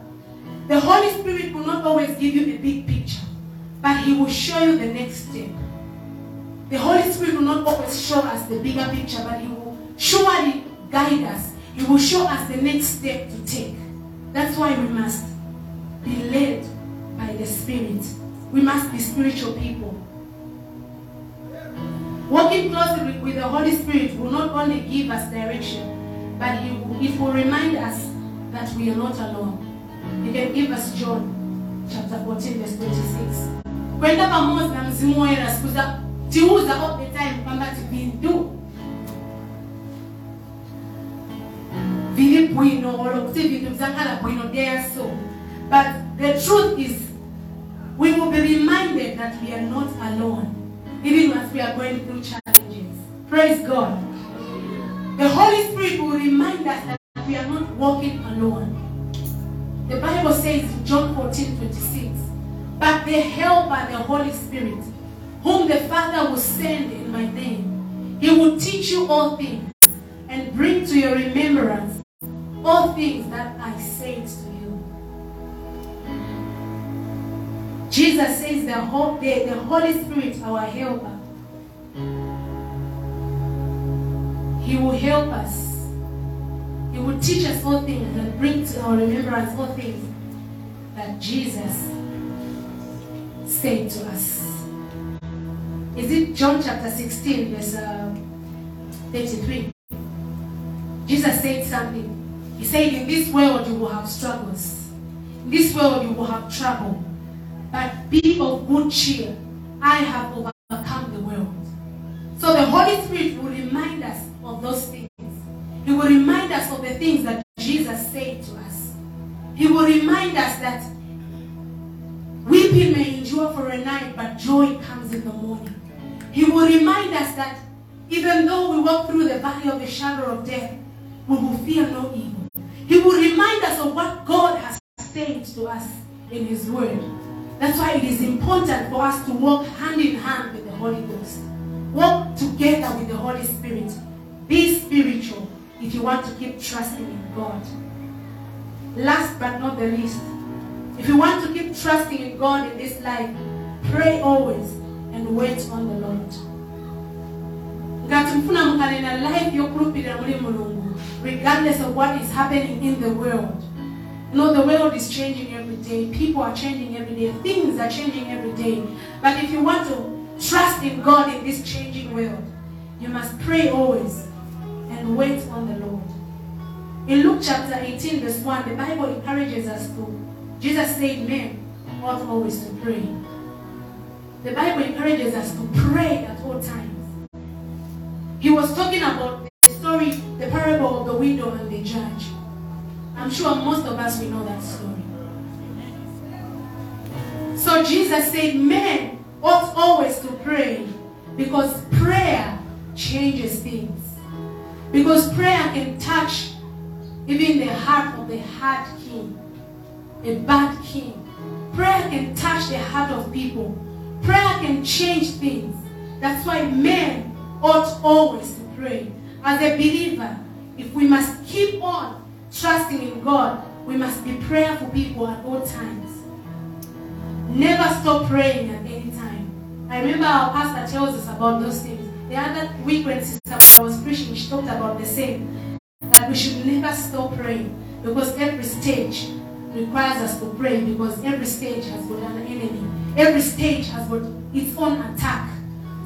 The Holy Spirit will not always give you a big picture, but He will show you the next step. The Holy Spirit will not always show us the bigger picture, but He will surely guide us. He will show us the next step to take. That's why we must be led by the Spirit. We must be spiritual people. Walking closely with, the Holy Spirit will not only give us direction, but it will remind us that we are not alone. You can give us John chapter 14 verse 26. Kwenda pamoja na mzimu woyera siku za tiuza all the time kwamba tibindu vili bwino olokuti vintu bizakhala bwino so but the truth is we will be reminded that we are not alone even as we are going through challenges praise god the holy spirit will remind us that we are not walking alone the bible says in john 14 26 but the helper the holy spirit whom the father will send in my name he will teach you all things and bring to your remembrance all things that I said to you. Jesus says the, the, the Holy Spirit, our helper, He will help us. He will teach us all things and bring to our remembrance all things that Jesus said to us. Is it John chapter 16, verse uh, 33? Jesus said something. He said, In this world you will have struggles. In this world you will have trouble. But be of good cheer. I have overcome the world. So the Holy Spirit will remind us of those things. He will remind us of the things that Jesus said to us. He will remind us that weeping may endure for a night, but joy comes in the morning. He will remind us that even though we walk through the valley of the shadow of death, we will fear no evil. He will remind us of what God has said to us in His Word. That's why it is important for us to walk hand in hand with the Holy Ghost. Walk together with the Holy Spirit. Be spiritual if you want to keep trusting in God. Last but not the least, if you want to keep trusting in God in this life, pray always and wait on the Lord. life regardless of what is happening in the world you know the world is changing every day people are changing every day things are changing every day but if you want to trust in god in this changing world you must pray always and wait on the lord in luke chapter 18 verse 1 the bible encourages us to jesus said men ought always to pray the bible encourages us to pray at all times he was talking about the story, the parable of the widow and the judge. I'm sure most of us we know that story. So Jesus said, men ought always to pray because prayer changes things. Because prayer can touch even the heart of the hard king, a bad king. Prayer can touch the heart of people. Prayer can change things. That's why men ought always to pray. As a believer, if we must keep on trusting in God, we must be prayerful people at all times. Never stop praying at any time. I remember our pastor tells us about those things. The other week when Sister I was preaching, she talked about the same. That we should never stop praying because every stage requires us to pray because every stage has got an enemy. Every stage has got its own attack.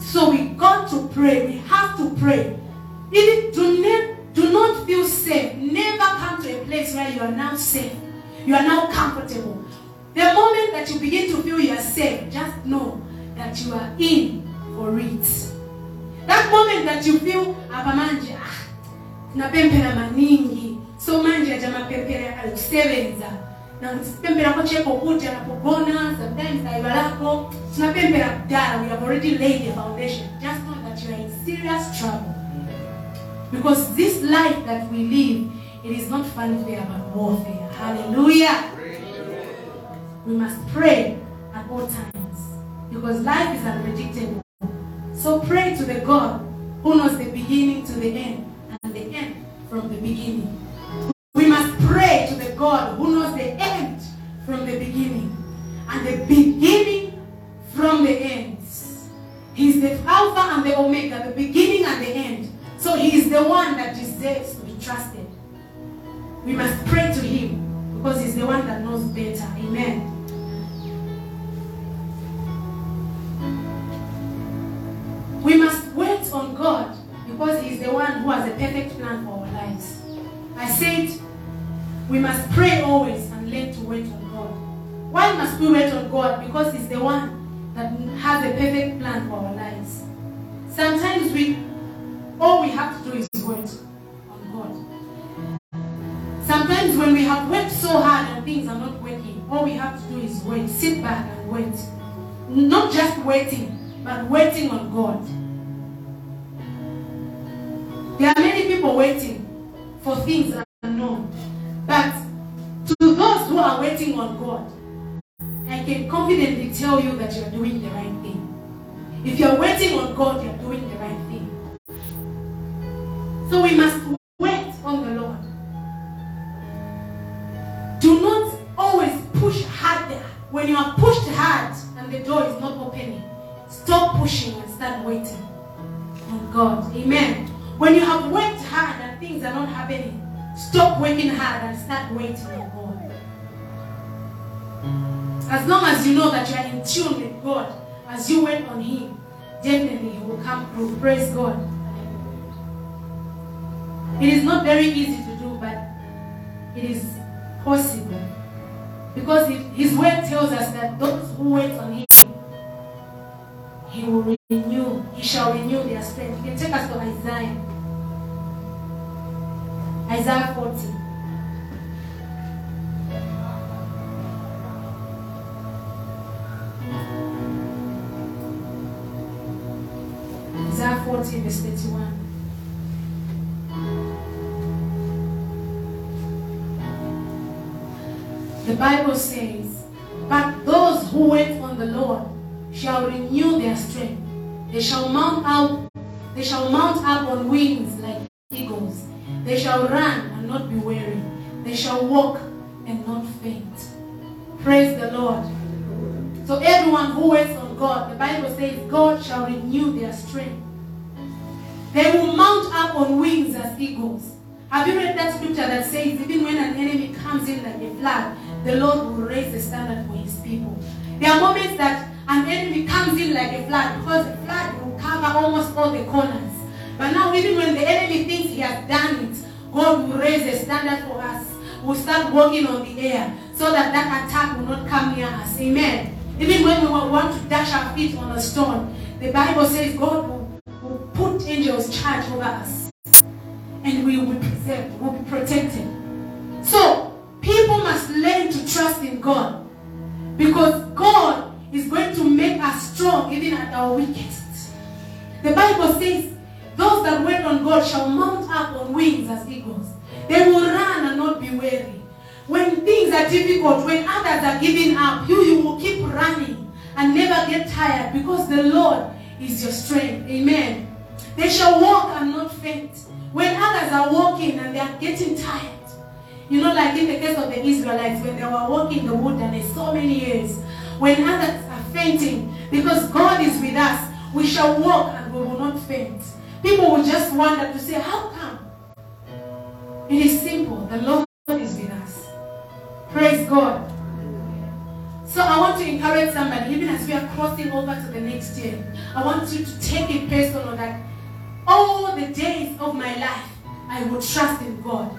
So we got to pray. We have to pray. Even do not, do not feel safe. Never come to a place where you are now safe. You are now comfortable. The moment that you begin to feel you are safe, just know that you are in for it. That moment that you feel hapa manje? Ah, napempera maningi. So manje aja mapempera alikusebenza na kupempera ko cheko kuti anapogona sometimes aiba lako. Tunapempera kudala we have already laid the foundation. Just know that you are in serious trouble. Because this life that we live it is not fanfare but warfare. Hallelujah. We must pray at all times. Because life is unpredictable. So pray to the God who knows the beginning to the end and the end from the beginning. We must pray to the God who knows the end from the beginning and the beginning from the end. He's the Alpha and the Omega, the beginning and the end. So he is the one that deserves to be trusted. We must pray to him because he's the one that knows better. Amen. On God because He is the one who has a perfect plan for our lives. I said we must pray always and learn to wait on God. Why must we wait on God? Because He's the one that has a perfect plan for our lives. Sometimes we all we have to do is wait on God. Sometimes when we have worked so hard and things are not working, all we have to do is wait, sit back and wait. Not just waiting, but waiting on God. There are many people waiting for things that are unknown. But to those who are waiting on God, I can confidently tell you that you are doing the right thing. If you are waiting on God, you are doing the right thing. So we must wait on the Lord. Do not always push harder. When you are pushed hard and the door is not opening, stop pushing and start waiting on God. Amen. When you have worked hard and things are not happening, stop working hard and start waiting on God. As long as you know that you are in tune with God, as you wait on Him, definitely He will come through. Praise God. It is not very easy to do, but it is possible. Because His word tells us that those who wait on Him, He will renew, He shall renew their strength. You can take us to Isaiah. Isaiah 40. Isaiah 40, verse 31. The Bible says, But those who wait on the Lord shall renew their strength. They shall mount up, they shall mount up on wings like eagles. They shall run and not be weary. They shall walk and not faint. Praise the Lord. So everyone who waits on God, the Bible says, God shall renew their strength. They will mount up on wings as eagles. Have you read that scripture that says, even when an enemy comes in like a flood, the Lord will raise the standard for his people? There are moments that an enemy comes in like a flood because the flood will cover almost all the corners. But now, even when the enemy thinks he has done it, God will raise a standard for us. We'll start walking on the air so that that attack will not come near us. Amen. Even when we want to dash our feet on a stone, the Bible says God will, will put angels charge over us. And we will be preserved, will be protected. So, people must learn to trust in God. Because God is going to make us strong even at our weakest. The Bible says, those that wait on God shall mount up on wings as eagles. They will run and not be weary. When things are difficult, when others are giving up, you, you will keep running and never get tired because the Lord is your strength. Amen. They shall walk and not faint. When others are walking and they are getting tired, You know, like in the case of the Israelites, when they were walking in the wilderness so many years, when others are fainting, because God is with us, we shall walk and we will not faint. People will just wonder to say, How come? It is simple. The Lord is with us. Praise God. So I want to encourage somebody, even as we are crossing over to the next year, I want you to take it personal that all the days of my life, I will trust in God.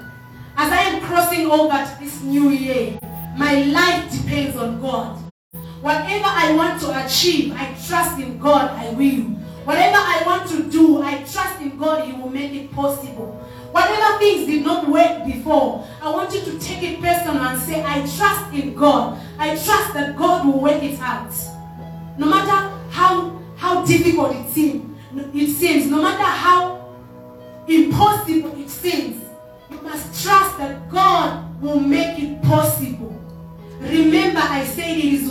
As I am crossing over to this new year, my life depends on God. Whatever I want to achieve, I trust in God, I will. Whatever I want to do, I trust in God, He will make it possible. Whatever things did not work before, I want you to take it personal and say, I trust in God. I trust that God will work it out. No matter how, how difficult it seems, it seems, no matter how impossible it seems,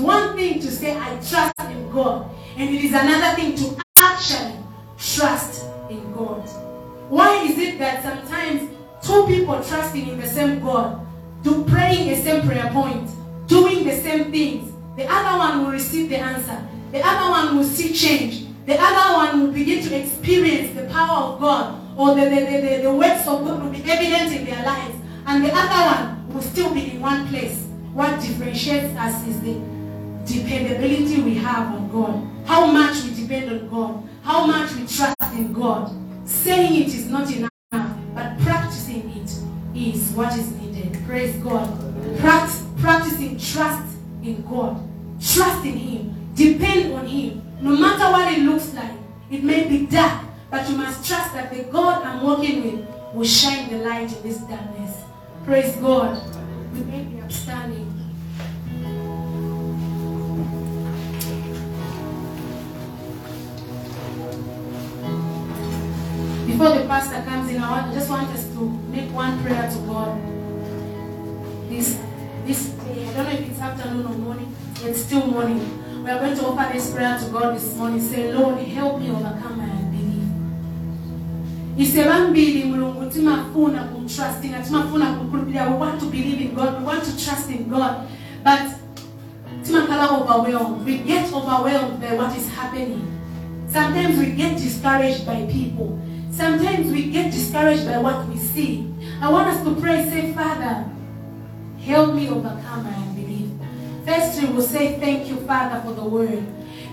one thing to say I trust in God, and it is another thing to actually trust in God. Why is it that sometimes two people trusting in the same God, do praying the same prayer point, doing the same things, the other one will receive the answer, the other one will see change, the other one will begin to experience the power of God, or the, the, the, the, the works of God will be evident in their lives, and the other one will still be in one place. What differentiates us is the dependability we have on God. How much we depend on God. How much we trust in God. Saying it is not enough, but practicing it is what is needed. Praise God. Pract- practicing trust in God. Trust in Him. Depend on Him. No matter what it looks like. It may be dark, but you must trust that the God I'm working with will shine the light in this darkness. Praise God. We may be upstanding. Before the pastor comes in, I just want us to make one prayer to God. This this day, I don't know if it's afternoon or morning, it's still morning. We are going to offer this prayer to God this morning. Say, Lord, help me overcome my unbelief. ise bambili mulungu timafuna kumtrustinga timafuna kumkhulupirira we want to believe in god we want to trust in god but timakhala overwhelmed we get overwhelmed by what is happening sometimes we get discouraged by people sometimes we get discouraged by what we see i want us to pray say father help me overcome my unbelief first we will say thank you father for the word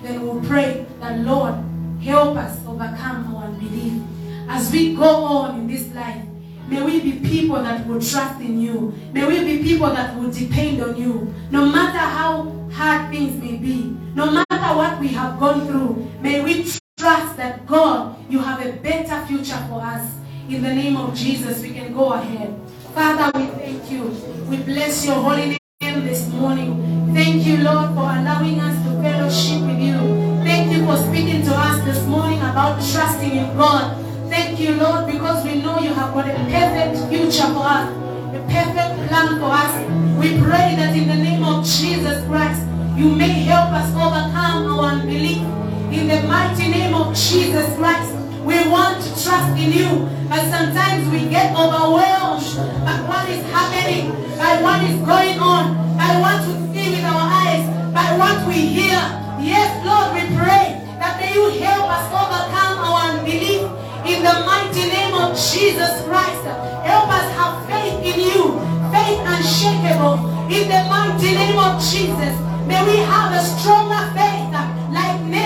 then we'll pray that lord help us overcome our unbelief as we go on in this life, may we be people that will trust in you. May we be people that will depend on you. No matter how hard things may be, no matter what we have gone through, may we trust that God, you have a better future for us. In the name of Jesus, we can go ahead. Father, we thank you. We bless your holy name this morning. Thank you, Lord, for allowing us to fellowship with you. Thank you for speaking to us this morning about trusting in God. Thank you, Lord, because we know you have got a perfect future for us, a perfect plan for us. We pray that in the name of Jesus Christ, you may help us overcome our unbelief. In the mighty name of Jesus Christ, we want to trust in you, but sometimes we get overwhelmed by what is happening, by what is going on, by what we see with our eyes, by what we hear. Yes, Lord, we pray that may you help us overcome our unbelief in the mighty name of Jesus Christ. Help us have faith in you, faith unshakable in the mighty name of Jesus. May we have a stronger faith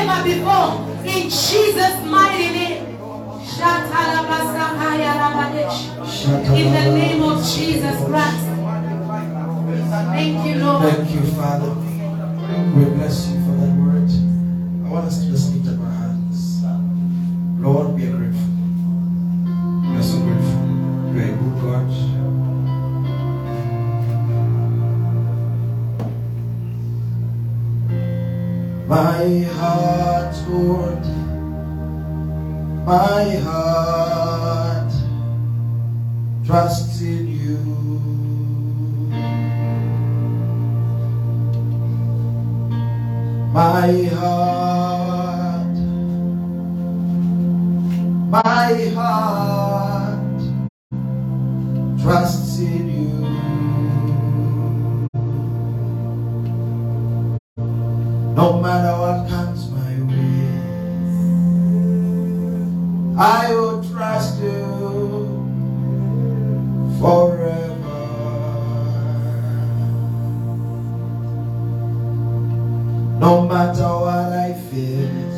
never before in Jesus' mighty name. In the name of Jesus Christ. Thank you, Lord. Thank you, Father. We bless you for that word. I want us to just lift up our hands. Lord, we are grateful. We are so grateful. You are a good God. My heart, my heart trusts in you. My heart, my heart trusts in you. No matter what comes my way, I will trust you forever. No matter what I is,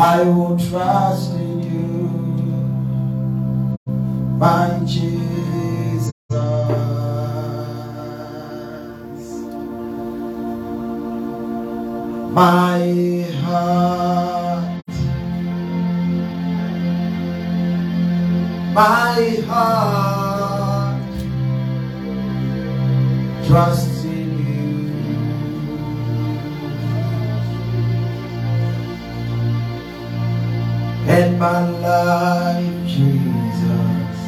I will trust in you, my Jesus. heart, trust in you. And my life, Jesus,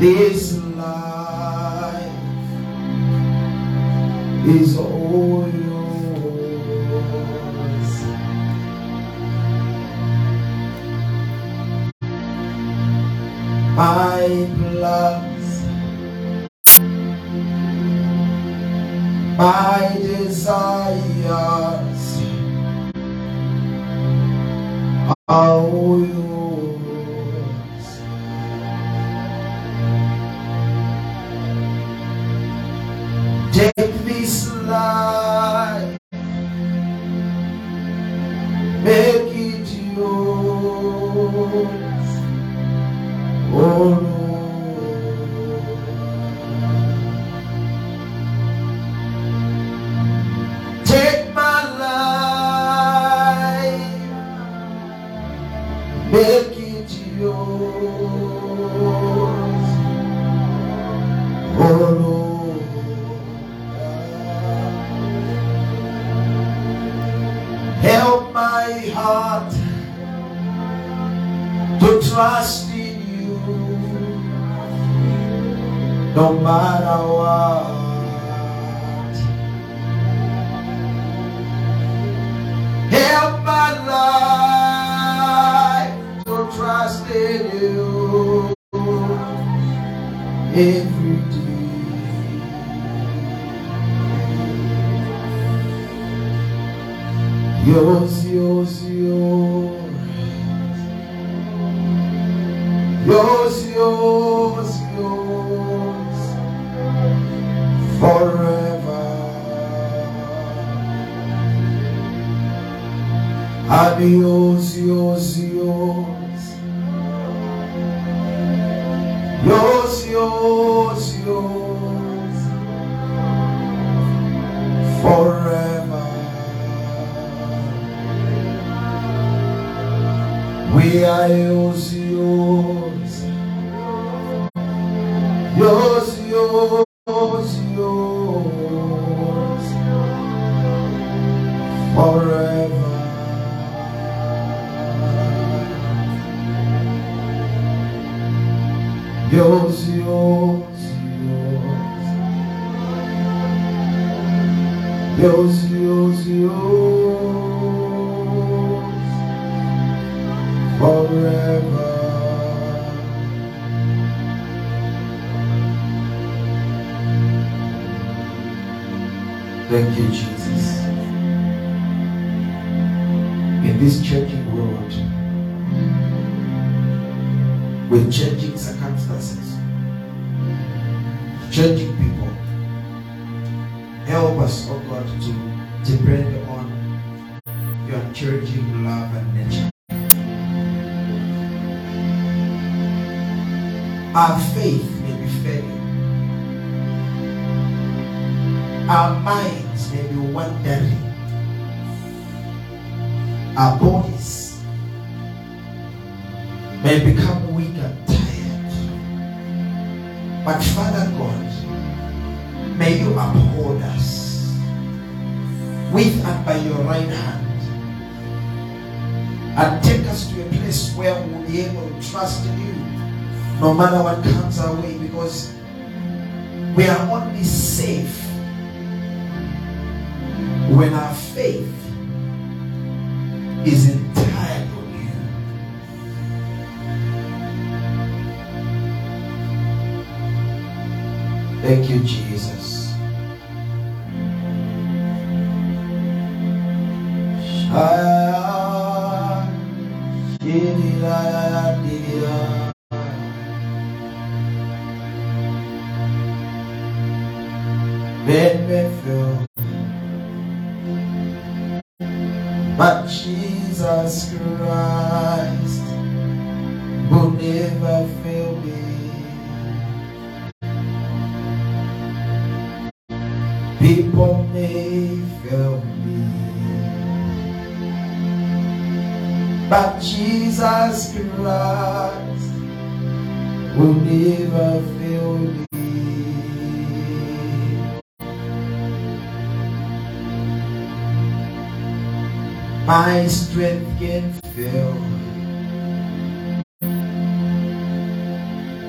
this life is all. yours, yours, yours, yours, yours, yours, forever. Thank you, Jesus. In this church.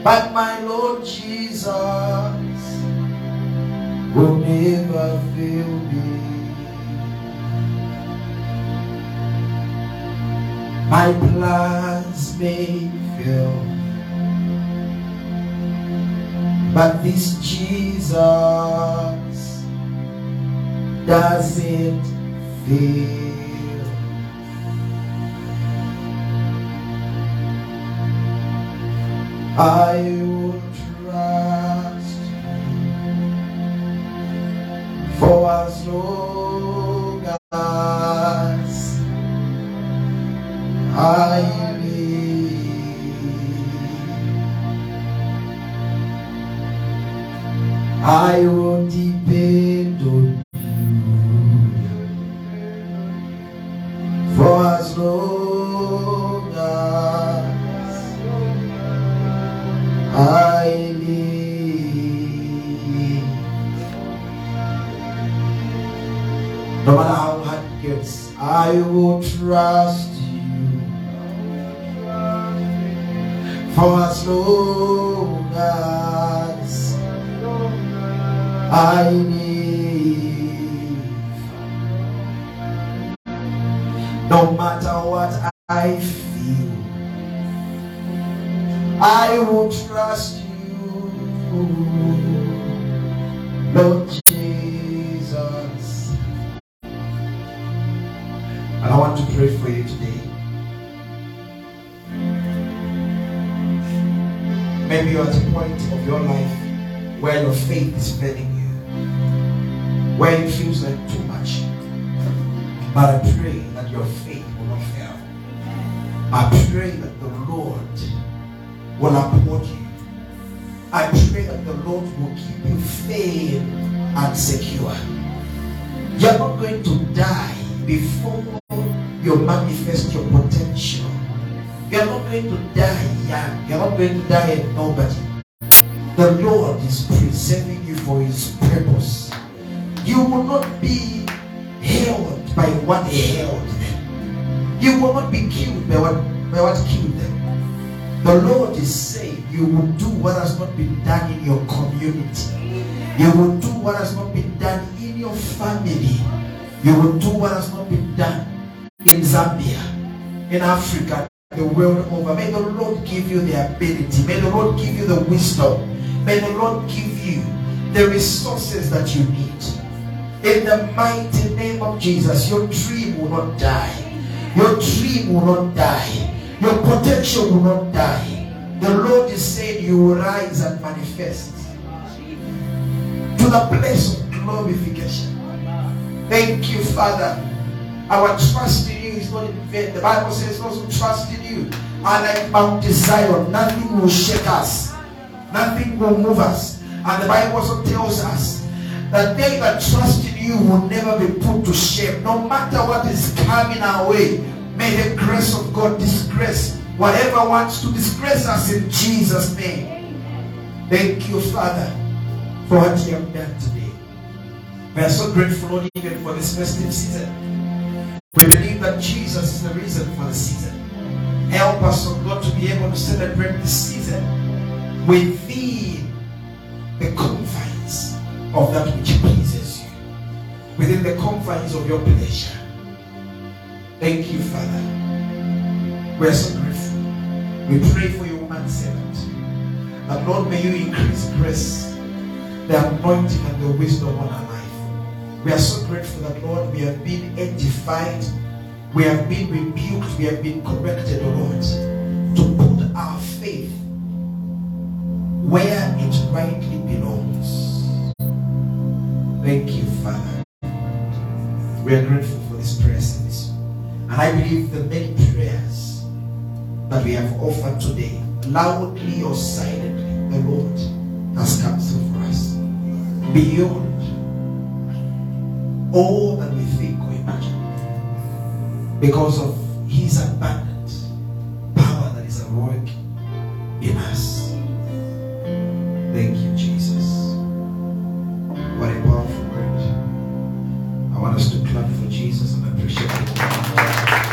But my Lord Jesus will never fail me. My plans may fail. But this Jesus doesn't fail. I will trust for as long as I live. I The Lord is saying you will do what has not been done in your community. You will do what has not been done in your family. You will do what has not been done in Zambia, in Africa, the world over. May the Lord give you the ability. May the Lord give you the wisdom. May the Lord give you the resources that you need. In the mighty name of Jesus, your dream will not die. Your dream will not die. Your potential will not die. The Lord is saying you will rise and manifest to the place of glorification. Thank you, Father. Our trust in you is not in vain. The Bible says those who trust in you are like Mount Zion. Nothing will shake us. Nothing will move us. And the Bible also tells us that they that trust in you will never be put to shame. No matter what is coming our way, may the grace of God disgrace whatever wants to disgrace us in Jesus' name. Thank you, Father, for what you have done today. We are so grateful, Lord, even for this festive season. We believe that Jesus is the reason for the season. Help us, oh God, to be able to celebrate this season within the confines of that which pleases you, within the confines of your pleasure. Thank you, Father. We are so grateful. We pray for your man servant. That Lord, may you increase grace, the anointing, and the wisdom on our life. We are so grateful that Lord, we have been edified We have been rebuked, we have been corrected, O Lord, to put our faith where it rightly belongs. Thank you, Father. We are grateful for this prayer service. And I believe the many prayers that we have offered today, loudly or silently, the Lord has come through for us. Beyond all that we think or imagine. Because of his abundant power that is at work in us. Thank you, Jesus. What I want us to clap for Jesus and appreciate him.